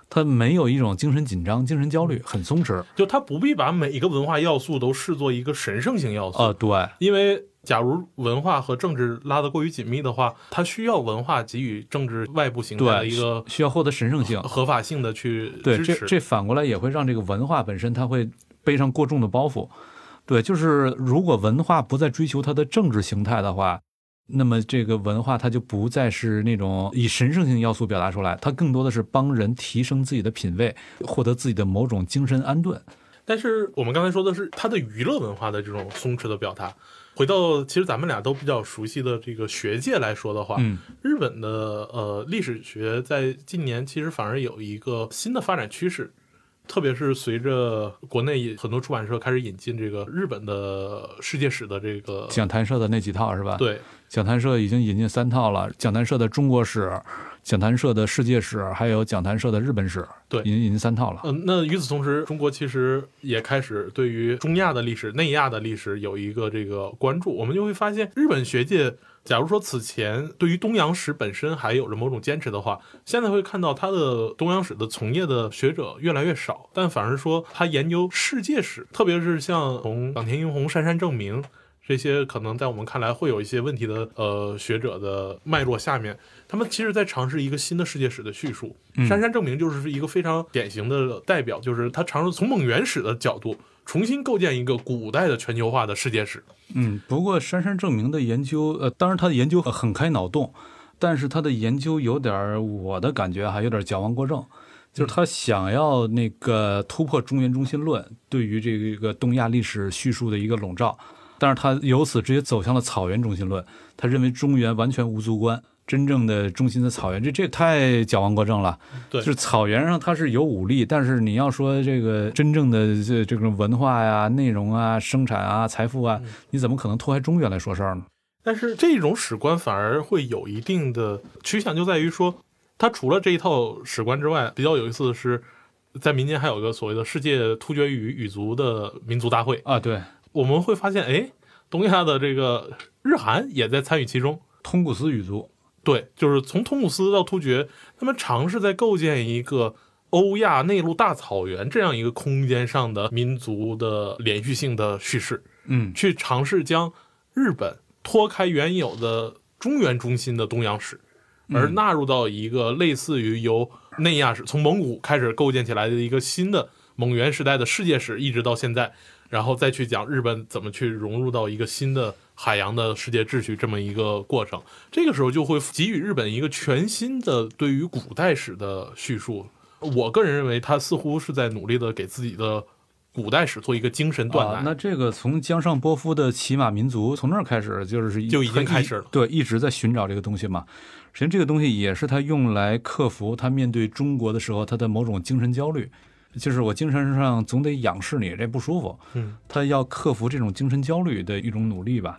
它没有一种精神紧张、精神焦虑，很松弛。就它不必把每一个文化要素都视作一个神圣性要素。呃，对，因为假如文化和政治拉得过于紧密的话，它需要文化给予政治外部形态的，一个需要获得神圣性。合法性的去对，支持。这这反过来也会让这个文化本身它会背上过重的包袱。对，就是如果文化不再追求它的政治形态的话，那么这个文化它就不再是那种以神圣性要素表达出来，它更多的是帮人提升自己的品味，获得自己的某种精神安顿。但是我们刚才说的是它的娱乐文化的这种松弛的表达。回到其实咱们俩都比较熟悉的这个学界来说的话，嗯日本的呃历史学在近年其实反而有一个新的发展趋势，特别是随着国内很多出版社开始引进这个日本的世界史的这个讲谈社的那几套是吧？，对讲谈社已经引进三套了，讲谈社的中国史、讲谈社的世界史，还有讲谈社的日本史，对已经已经三套了。嗯，那与此同时，中国其实也开始对于中亚的历史、内亚的历史有一个这个关注。我们就会发现，日本学界，假如说此前对于东洋史本身还有着某种坚持的话，现在会看到他的东洋史的从业的学者越来越少，但反而说他研究世界史，特别是像从冈田英弘、杉山正明。这些可能在我们看来会有一些问题的呃学者的脉络下面，他们其实在尝试一个新的世界史的叙述。杉山证明就是一个非常典型的代表，就是他尝试从蒙元史的角度重新构建一个古代的全球化的世界史。嗯，不过杉山证明的研究，呃，当然他的研究呃很开脑洞，但是他的研究有点儿我的感觉还，有点矫枉过正，就是他想要那个突破中原中心论对于这个东亚历史叙述的一个笼罩，但是他由此直接走向了草原中心论，他认为中原完全无足观。真正的中心在草原，这这太矫枉过正了。对就是草原上它是有武力，但是你要说这个真正的这这种文化呀、内容啊、生产啊、财富啊，你怎么可能脱开中原来说事儿呢？但是这种史观反而会有一定的趋向，就在于说，它除了这一套史观之外，比较有意思的是，在民间还有一个所谓的世界突厥语语族的民族大会。啊，对，我们会发现，哎，东亚的这个日韩也在参与其中。通古斯语族，对，就是从通古斯到突厥，他们尝试在构建一个欧亚内陆大草原这样一个空间上的民族的连续性的叙事，嗯。去尝试将日本脱开原有的中原中心的东洋史，而纳入到一个类似于由内亚史从蒙古开始构建起来的一个新的蒙元时代的世界史，一直到现在，然后再去讲日本怎么去融入到一个新的海洋的世界秩序这么一个过程。这个时候就会给予日本一个全新的对于古代史的叙述。我个人认为，他似乎是在努力的给自己的古代史做一个精神断啊奶。，那这个从江上波夫的骑马民族从那儿开始，就是就已经开始了对，一直在寻找这个东西嘛。实际上，这个东西也是他用来克服他面对中国的时候他的某种精神焦虑，就是我精神上总得仰视你，这不舒服。嗯，他要克服这种精神焦虑的一种努力吧。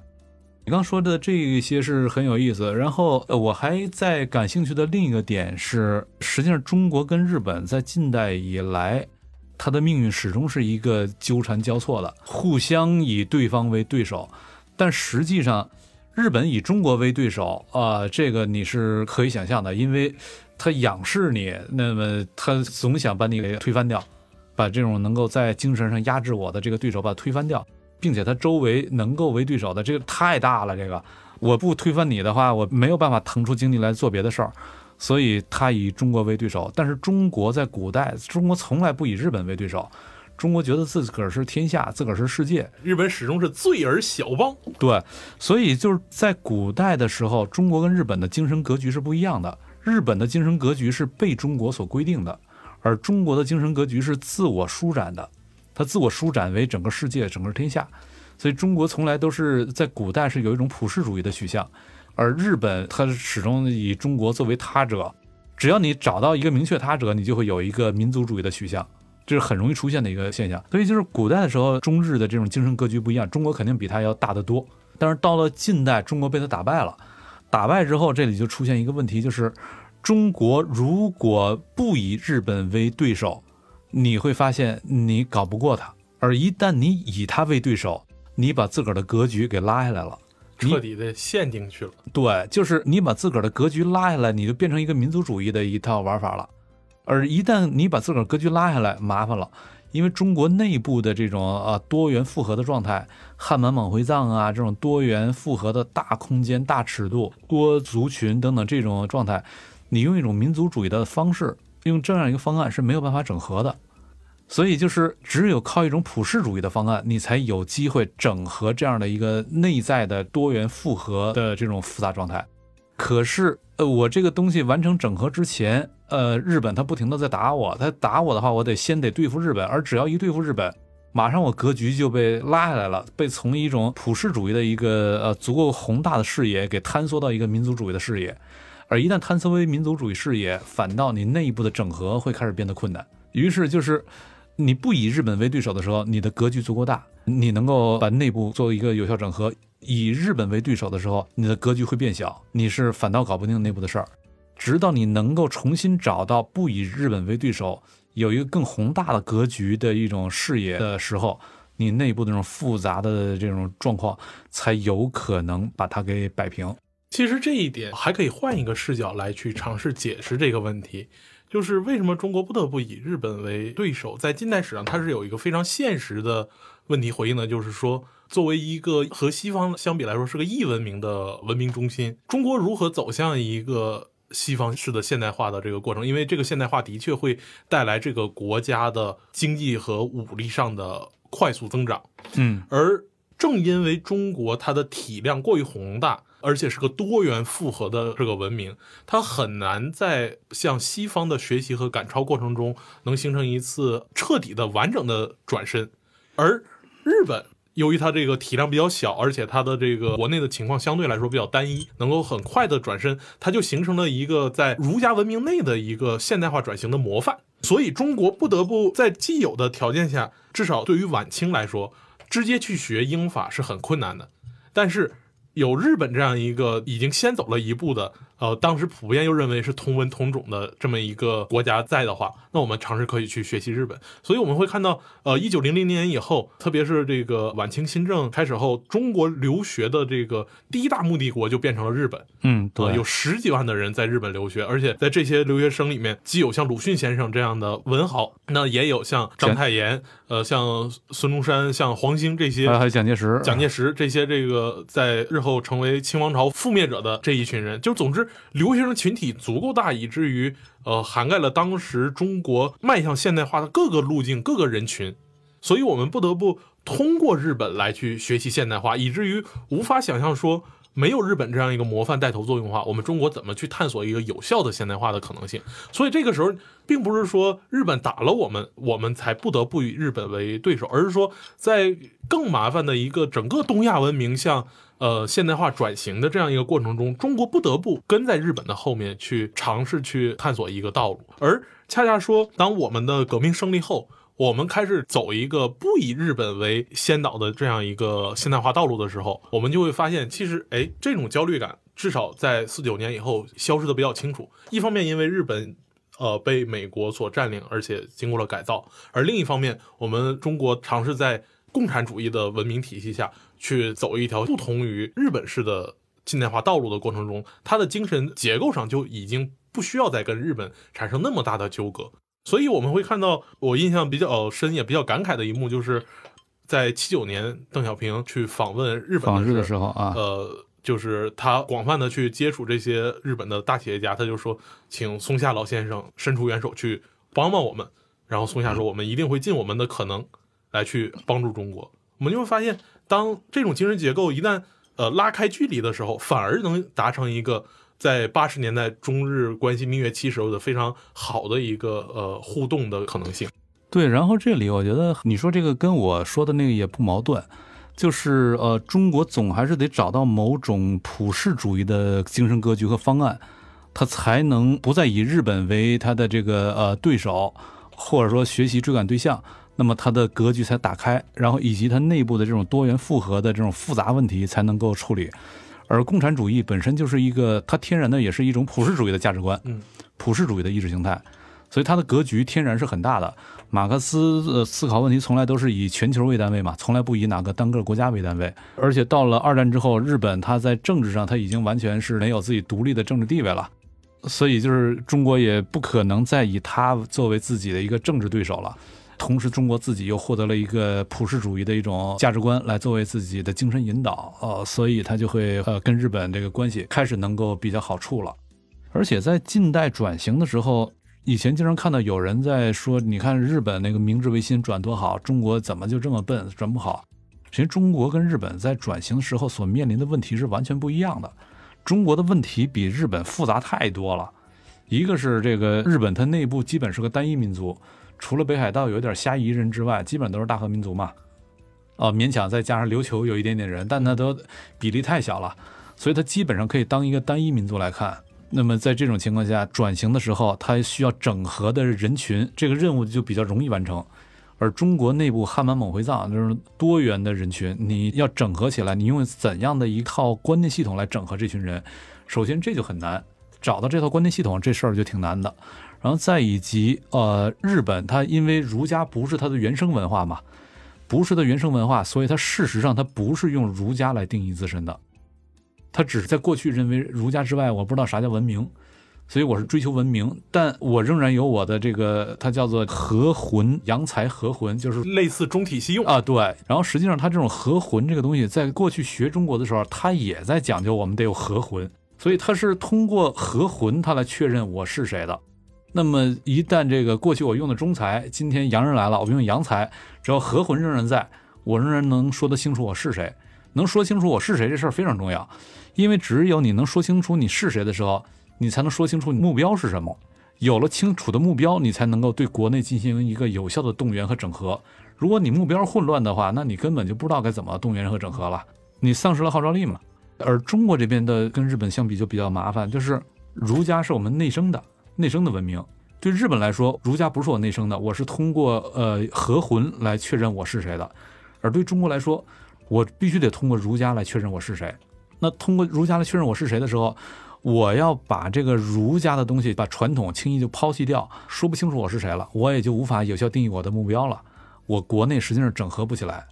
你刚说的这一些是很有意思，然后呃我还在感兴趣的另一个点是，实际上中国跟日本在近代以来，它的命运始终是一个纠缠交错的，互相以对方为对手，但实际上，日本以中国为对手，啊，这个你是可以想象的，因为他仰视你，那么他总想把你给推翻掉，把这种能够在精神上压制我的这个对手把他推翻掉，并且他周围能够为对手的这个太大了，这个我不推翻你的话，我没有办法腾出精力来做别的事儿，所以他以中国为对手。但是中国在古代，中国从来不以日本为对手。中国觉得自个儿是天下，自个儿是世界。日本始终是罪而小邦。对，所以就是在古代的时候，中国跟日本的精神格局是不一样的。日本的精神格局是被中国所规定的，而中国的精神格局是自我舒展的，它自我舒展为整个世界、整个天下。所以中国从来都是在古代是有一种普世主义的取向，而日本它始终以中国作为他者。只要你找到一个明确他者，你就会有一个民族主义的取向。这是很容易出现的一个现象，所以就是古代的时候，中日的这种精神格局不一样，中国肯定比他要大得多。但是到了近代，中国被他打败了，打败之后，这里就出现一个问题，就是中国如果不以日本为对手，你会发现你搞不过他；而一旦你以他为对手，你把自个儿的格局给拉下来了，彻底的陷进去了。对，就是你把自个儿的格局拉下来，你就变成一个民族主义的一套玩法了。而一旦你把自个儿格局拉下来，麻烦了，因为中国内部的这种啊多元复合的状态，汉满蒙回藏啊这种多元复合的大空间、大尺度、多族群等等这种状态，你用一种民族主义的方式，用这样一个方案是没有办法整合的，所以就是只有靠一种普世主义的方案，你才有机会整合这样的一个内在的多元复合的这种复杂状态。可是，呃，我这个东西完成整合之前，呃，日本他不停的在打我，他打我的话，我得先得对付日本，而只要一对付日本，马上我格局就被拉下来了，被从一种普世主义的一个呃足够宏大的视野给坍缩到一个民族主义的视野，而一旦坍缩为民族主义视野，反倒你内部的整合会开始变得困难。于是就是，你不以日本为对手的时候，你的格局足够大，你能够把内部做一个有效整合。以日本为对手的时候，你的格局会变小，你是反倒搞不定内部的事儿。直到你能够重新找到不以日本为对手，有一个更宏大的格局的一种视野的时候，你内部的这种复杂的这种状况才有可能把它给摆平。其实这一点还可以换一个视角来去尝试解释这个问题，就是为什么中国不得不以日本为对手？在近代史上，它是有一个非常现实的问题回应的，就是说。作为一个和西方相比来说是个异文明的文明中心，中国如何走向一个西方式的现代化的这个过程？因为这个现代化的确会带来这个国家的经济和武力上的快速增长。嗯，而正因为中国它的体量过于宏大，而且是个多元复合的这个文明，它很难在向西方的学习和赶超过程中能形成一次彻底的完整的转身，而日本。由于它这个体量比较小，而且它的这个国内的情况相对来说比较单一，能够很快的转身，它就形成了一个在儒家文明内的一个现代化转型的模范。所以中国不得不在既有的条件下，至少对于晚清来说，直接去学英法是很困难的。但是有日本这样一个已经先走了一步的。呃，当时普遍又认为是同文同种的这么一个国家在的话，那我们尝试可以去学习日本。所以我们会看到，呃，一九零零年以后，特别是这个晚清新政开始后，中国留学的这个第一大目的国就变成了日本。嗯，对，有十几万的人在日本留学，而且在这些留学生里面，既有像鲁迅先生这样的文豪，那也有像章太炎，呃，像孙中山、像黄兴这些，还有蒋介石、蒋介石这些这个在日后成为清王朝覆灭者的这一群人，就总之。留学生群体足够大，以至于呃涵盖了当时中国迈向现代化的各个路径、各个人群，所以我们不得不通过日本来去学习现代化，以至于无法想象说没有日本这样一个模范带头作用的话，我们中国怎么去探索一个有效的现代化的可能性？所以这个时候，并不是说日本打了我们，我们才不得不与日本为对手，而是说在更麻烦的一个整个东亚文明向。呃，现代化转型的这样一个过程中，中国不得不跟在日本的后面去尝试去探索一个道路。而恰恰说，当我们的革命胜利后，我们开始走一个不以日本为先导的这样一个现代化道路的时候，我们就会发现，其实，哎，这种焦虑感至少在四九年以后消失的比较清楚。一方面，因为日本，呃，被美国所占领，而且经过了改造；而另一方面，我们中国尝试在共产主义的文明体系下。去走一条不同于日本式的近代化道路的过程中，他的精神结构上就已经不需要再跟日本产生那么大的纠葛。所以我们会看到，我印象比较深也比较感慨的一幕，就是在七九年邓小平去访问日本访日的时时候啊，呃，就是他广泛的去接触这些日本的大企业家，他就说，请松下老先生伸出援手去帮帮我们。然后松下说，我们一定会尽我们的可能来去帮助中国。我们就会发现，当这种精神结构一旦呃拉开距离的时候，反而能达成一个在八十年代中日关系蜜月期时候的非常好的一个呃互动的可能性。对，然后这里我觉得你说这个跟我说的那个也不矛盾，就是呃，中国总还是得找到某种普世主义的精神格局和方案，它才能不再以日本为它的这个呃对手，或者说学习追赶对象，那么它的格局才打开，然后以及它内部的这种多元复合的这种复杂问题才能够处理。而共产主义本身就是一个，它天然的也是一种普世主义的价值观，嗯，普世主义的意识形态，所以它的格局天然是很大的。马克思呃思考问题从来都是以全球为单位嘛，从来不以哪个单个国家为单位。而且到了二战之后，日本它在政治上它已经完全是没有自己独立的政治地位了，所以就是中国也不可能再以它作为自己的一个政治对手了。同时，中国自己又获得了一个普世主义的一种价值观来作为自己的精神引导，呃，所以它就会呃跟日本这个关系开始能够比较好处了。而且在近代转型的时候，以前经常看到有人在说，你看日本那个明治维新转多好，中国怎么就这么笨，转不好？其实中国跟日本在转型的时候所面临的问题是完全不一样的。中国的问题比日本复杂太多了，一个是这个日本它内部基本是个单一民族，除了北海道有点虾夷人之外，基本都是大和民族嘛。哦，勉强再加上琉球有一点点人，但那都比例太小了，所以它基本上可以当一个单一民族来看。那么在这种情况下，转型的时候，它需要整合的人群，这个任务就比较容易完成。而中国内部汉满蒙回藏就是多元的人群，你要整合起来，你用怎样的一套观念系统来整合这群人？首先这就很难，找到这套观念系统这事儿就挺难的。然后再以及呃，日本它因为儒家不是它的原生文化嘛，不是它原生文化，所以它事实上它不是用儒家来定义自身的，它只是在过去认为儒家之外，我不知道啥叫文明。所以我是追求文明，但我仍然有我的这个，它叫做和魂，阳才和魂，就是类似中体西用啊，对。然后实际上，它这种和魂这个东西，在过去学中国的时候，它也在讲究我们得有和魂，所以它是通过和魂，它来确认我是谁的。那么一旦这个过去我用的中才，今天洋人来了，我用洋才，只要和魂仍然在，我仍然能说得清楚我是谁，能说清楚我是谁这事儿非常重要，因为只有你能说清楚你是谁的时候。你才能说清楚你目标是什么，有了清楚的目标，你才能够对国内进行一个有效的动员和整合。如果你目标混乱的话，那你根本就不知道该怎么动员和整合了，你丧失了号召力嘛。而中国这边的跟日本相比就比较麻烦，就是儒家是我们内生的内生的文明，对日本来说，儒家不是我内生的，我是通过呃和魂来确认我是谁的。而对中国来说，我必须得通过儒家来确认我是谁。那通过儒家来确认我是谁的时候。我要把这个儒家的东西，把传统轻易就抛弃掉，说不清楚我是谁了，我也就无法有效定义我的目标了。我国内实际上整合不起来，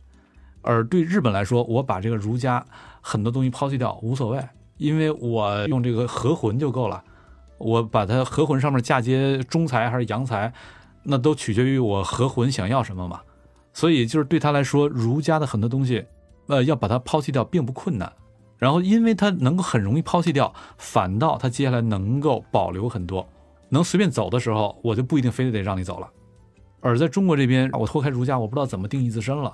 而对日本来说，我把这个儒家很多东西抛弃掉无所谓，因为我用这个和魂就够了。我把它合魂上面嫁接中才还是阳才，那都取决于我合魂想要什么嘛。所以就是对他来说，儒家的很多东西，呃，要把它抛弃掉并不困难。然后，因为他能够很容易抛弃掉，反倒他接下来能够保留很多，能随便走的时候，我就不一定非得得让你走了。而在中国这边，我脱开儒家，我不知道怎么定义自身了，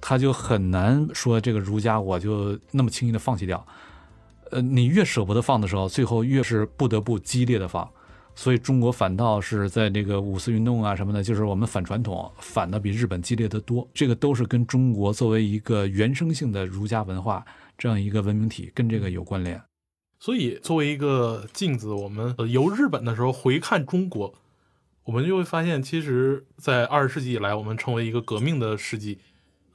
他就很难说这个儒家我就那么轻易的放弃掉。呃，你越舍不得放的时候，最后越是不得不激烈的放。所以中国反倒是在这个五四运动啊什么的，就是我们反传统，反的比日本激烈的多。这个都是跟中国作为一个原生性的儒家文化。这样一个文明体跟这个有关联，所以作为一个镜子，我们呃由日本的时候回看中国，我们就会发现，其实，在二十世纪以来，我们成为一个革命的世纪，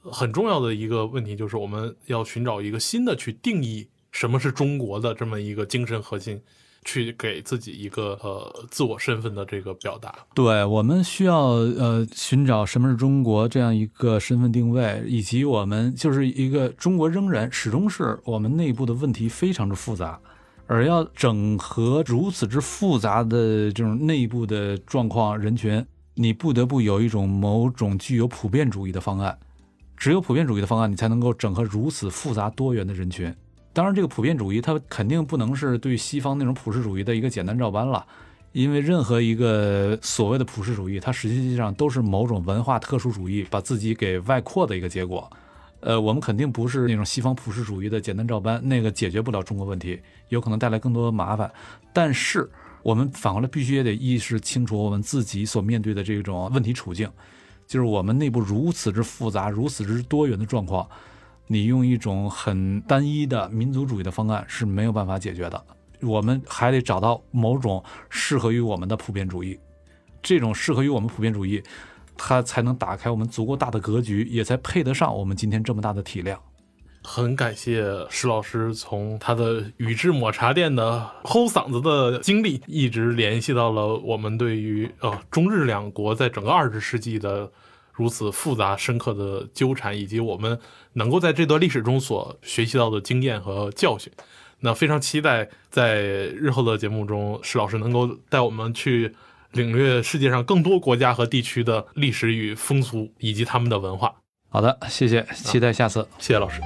很重要的一个问题就是我们要寻找一个新的去定义什么是中国的这么一个精神核心。去给自己一个呃自我身份的这个表达。对我们需要呃寻找什么是中国这样一个身份定位，以及我们就是一个中国仍然始终是我们内部的问题非常之复杂，而要整合如此之复杂的这种内部的状况人群，你不得不有一种某种具有普遍主义的方案。只有普遍主义的方案，你才能够整合如此复杂多元的人群。当然，这个普遍主义它肯定不能是对西方那种普世主义的一个简单照搬了，因为任何一个所谓的普世主义，它实际上都是某种文化特殊主义把自己给外扩的一个结果。呃，我们肯定不是那种西方普世主义的简单照搬，那个解决不了中国问题，有可能带来更多的麻烦。但是，我们反过来必须也得意识清楚我们自己所面对的这种问题处境。就是我们内部如此之复杂、如此之多元的状况，你用一种很单一的民族主义的方案是没有办法解决的。我们还得找到某种适合于我们的普遍主义，这种适合于我们普遍主义，它才能打开我们足够大的格局，也才配得上我们今天这么大的体量。很感谢石老师从他的宇治抹茶店的齁嗓子的经历，一直联系到了我们对于呃中日两国在整个二十世纪的如此复杂深刻的纠缠，以及我们能够在这段历史中所学习到的经验和教训。那非常期待在日后的节目中，石老师能够带我们去领略世界上更多国家和地区的历史与风俗以及他们的文化。好的，谢谢，期待下次。谢谢老师。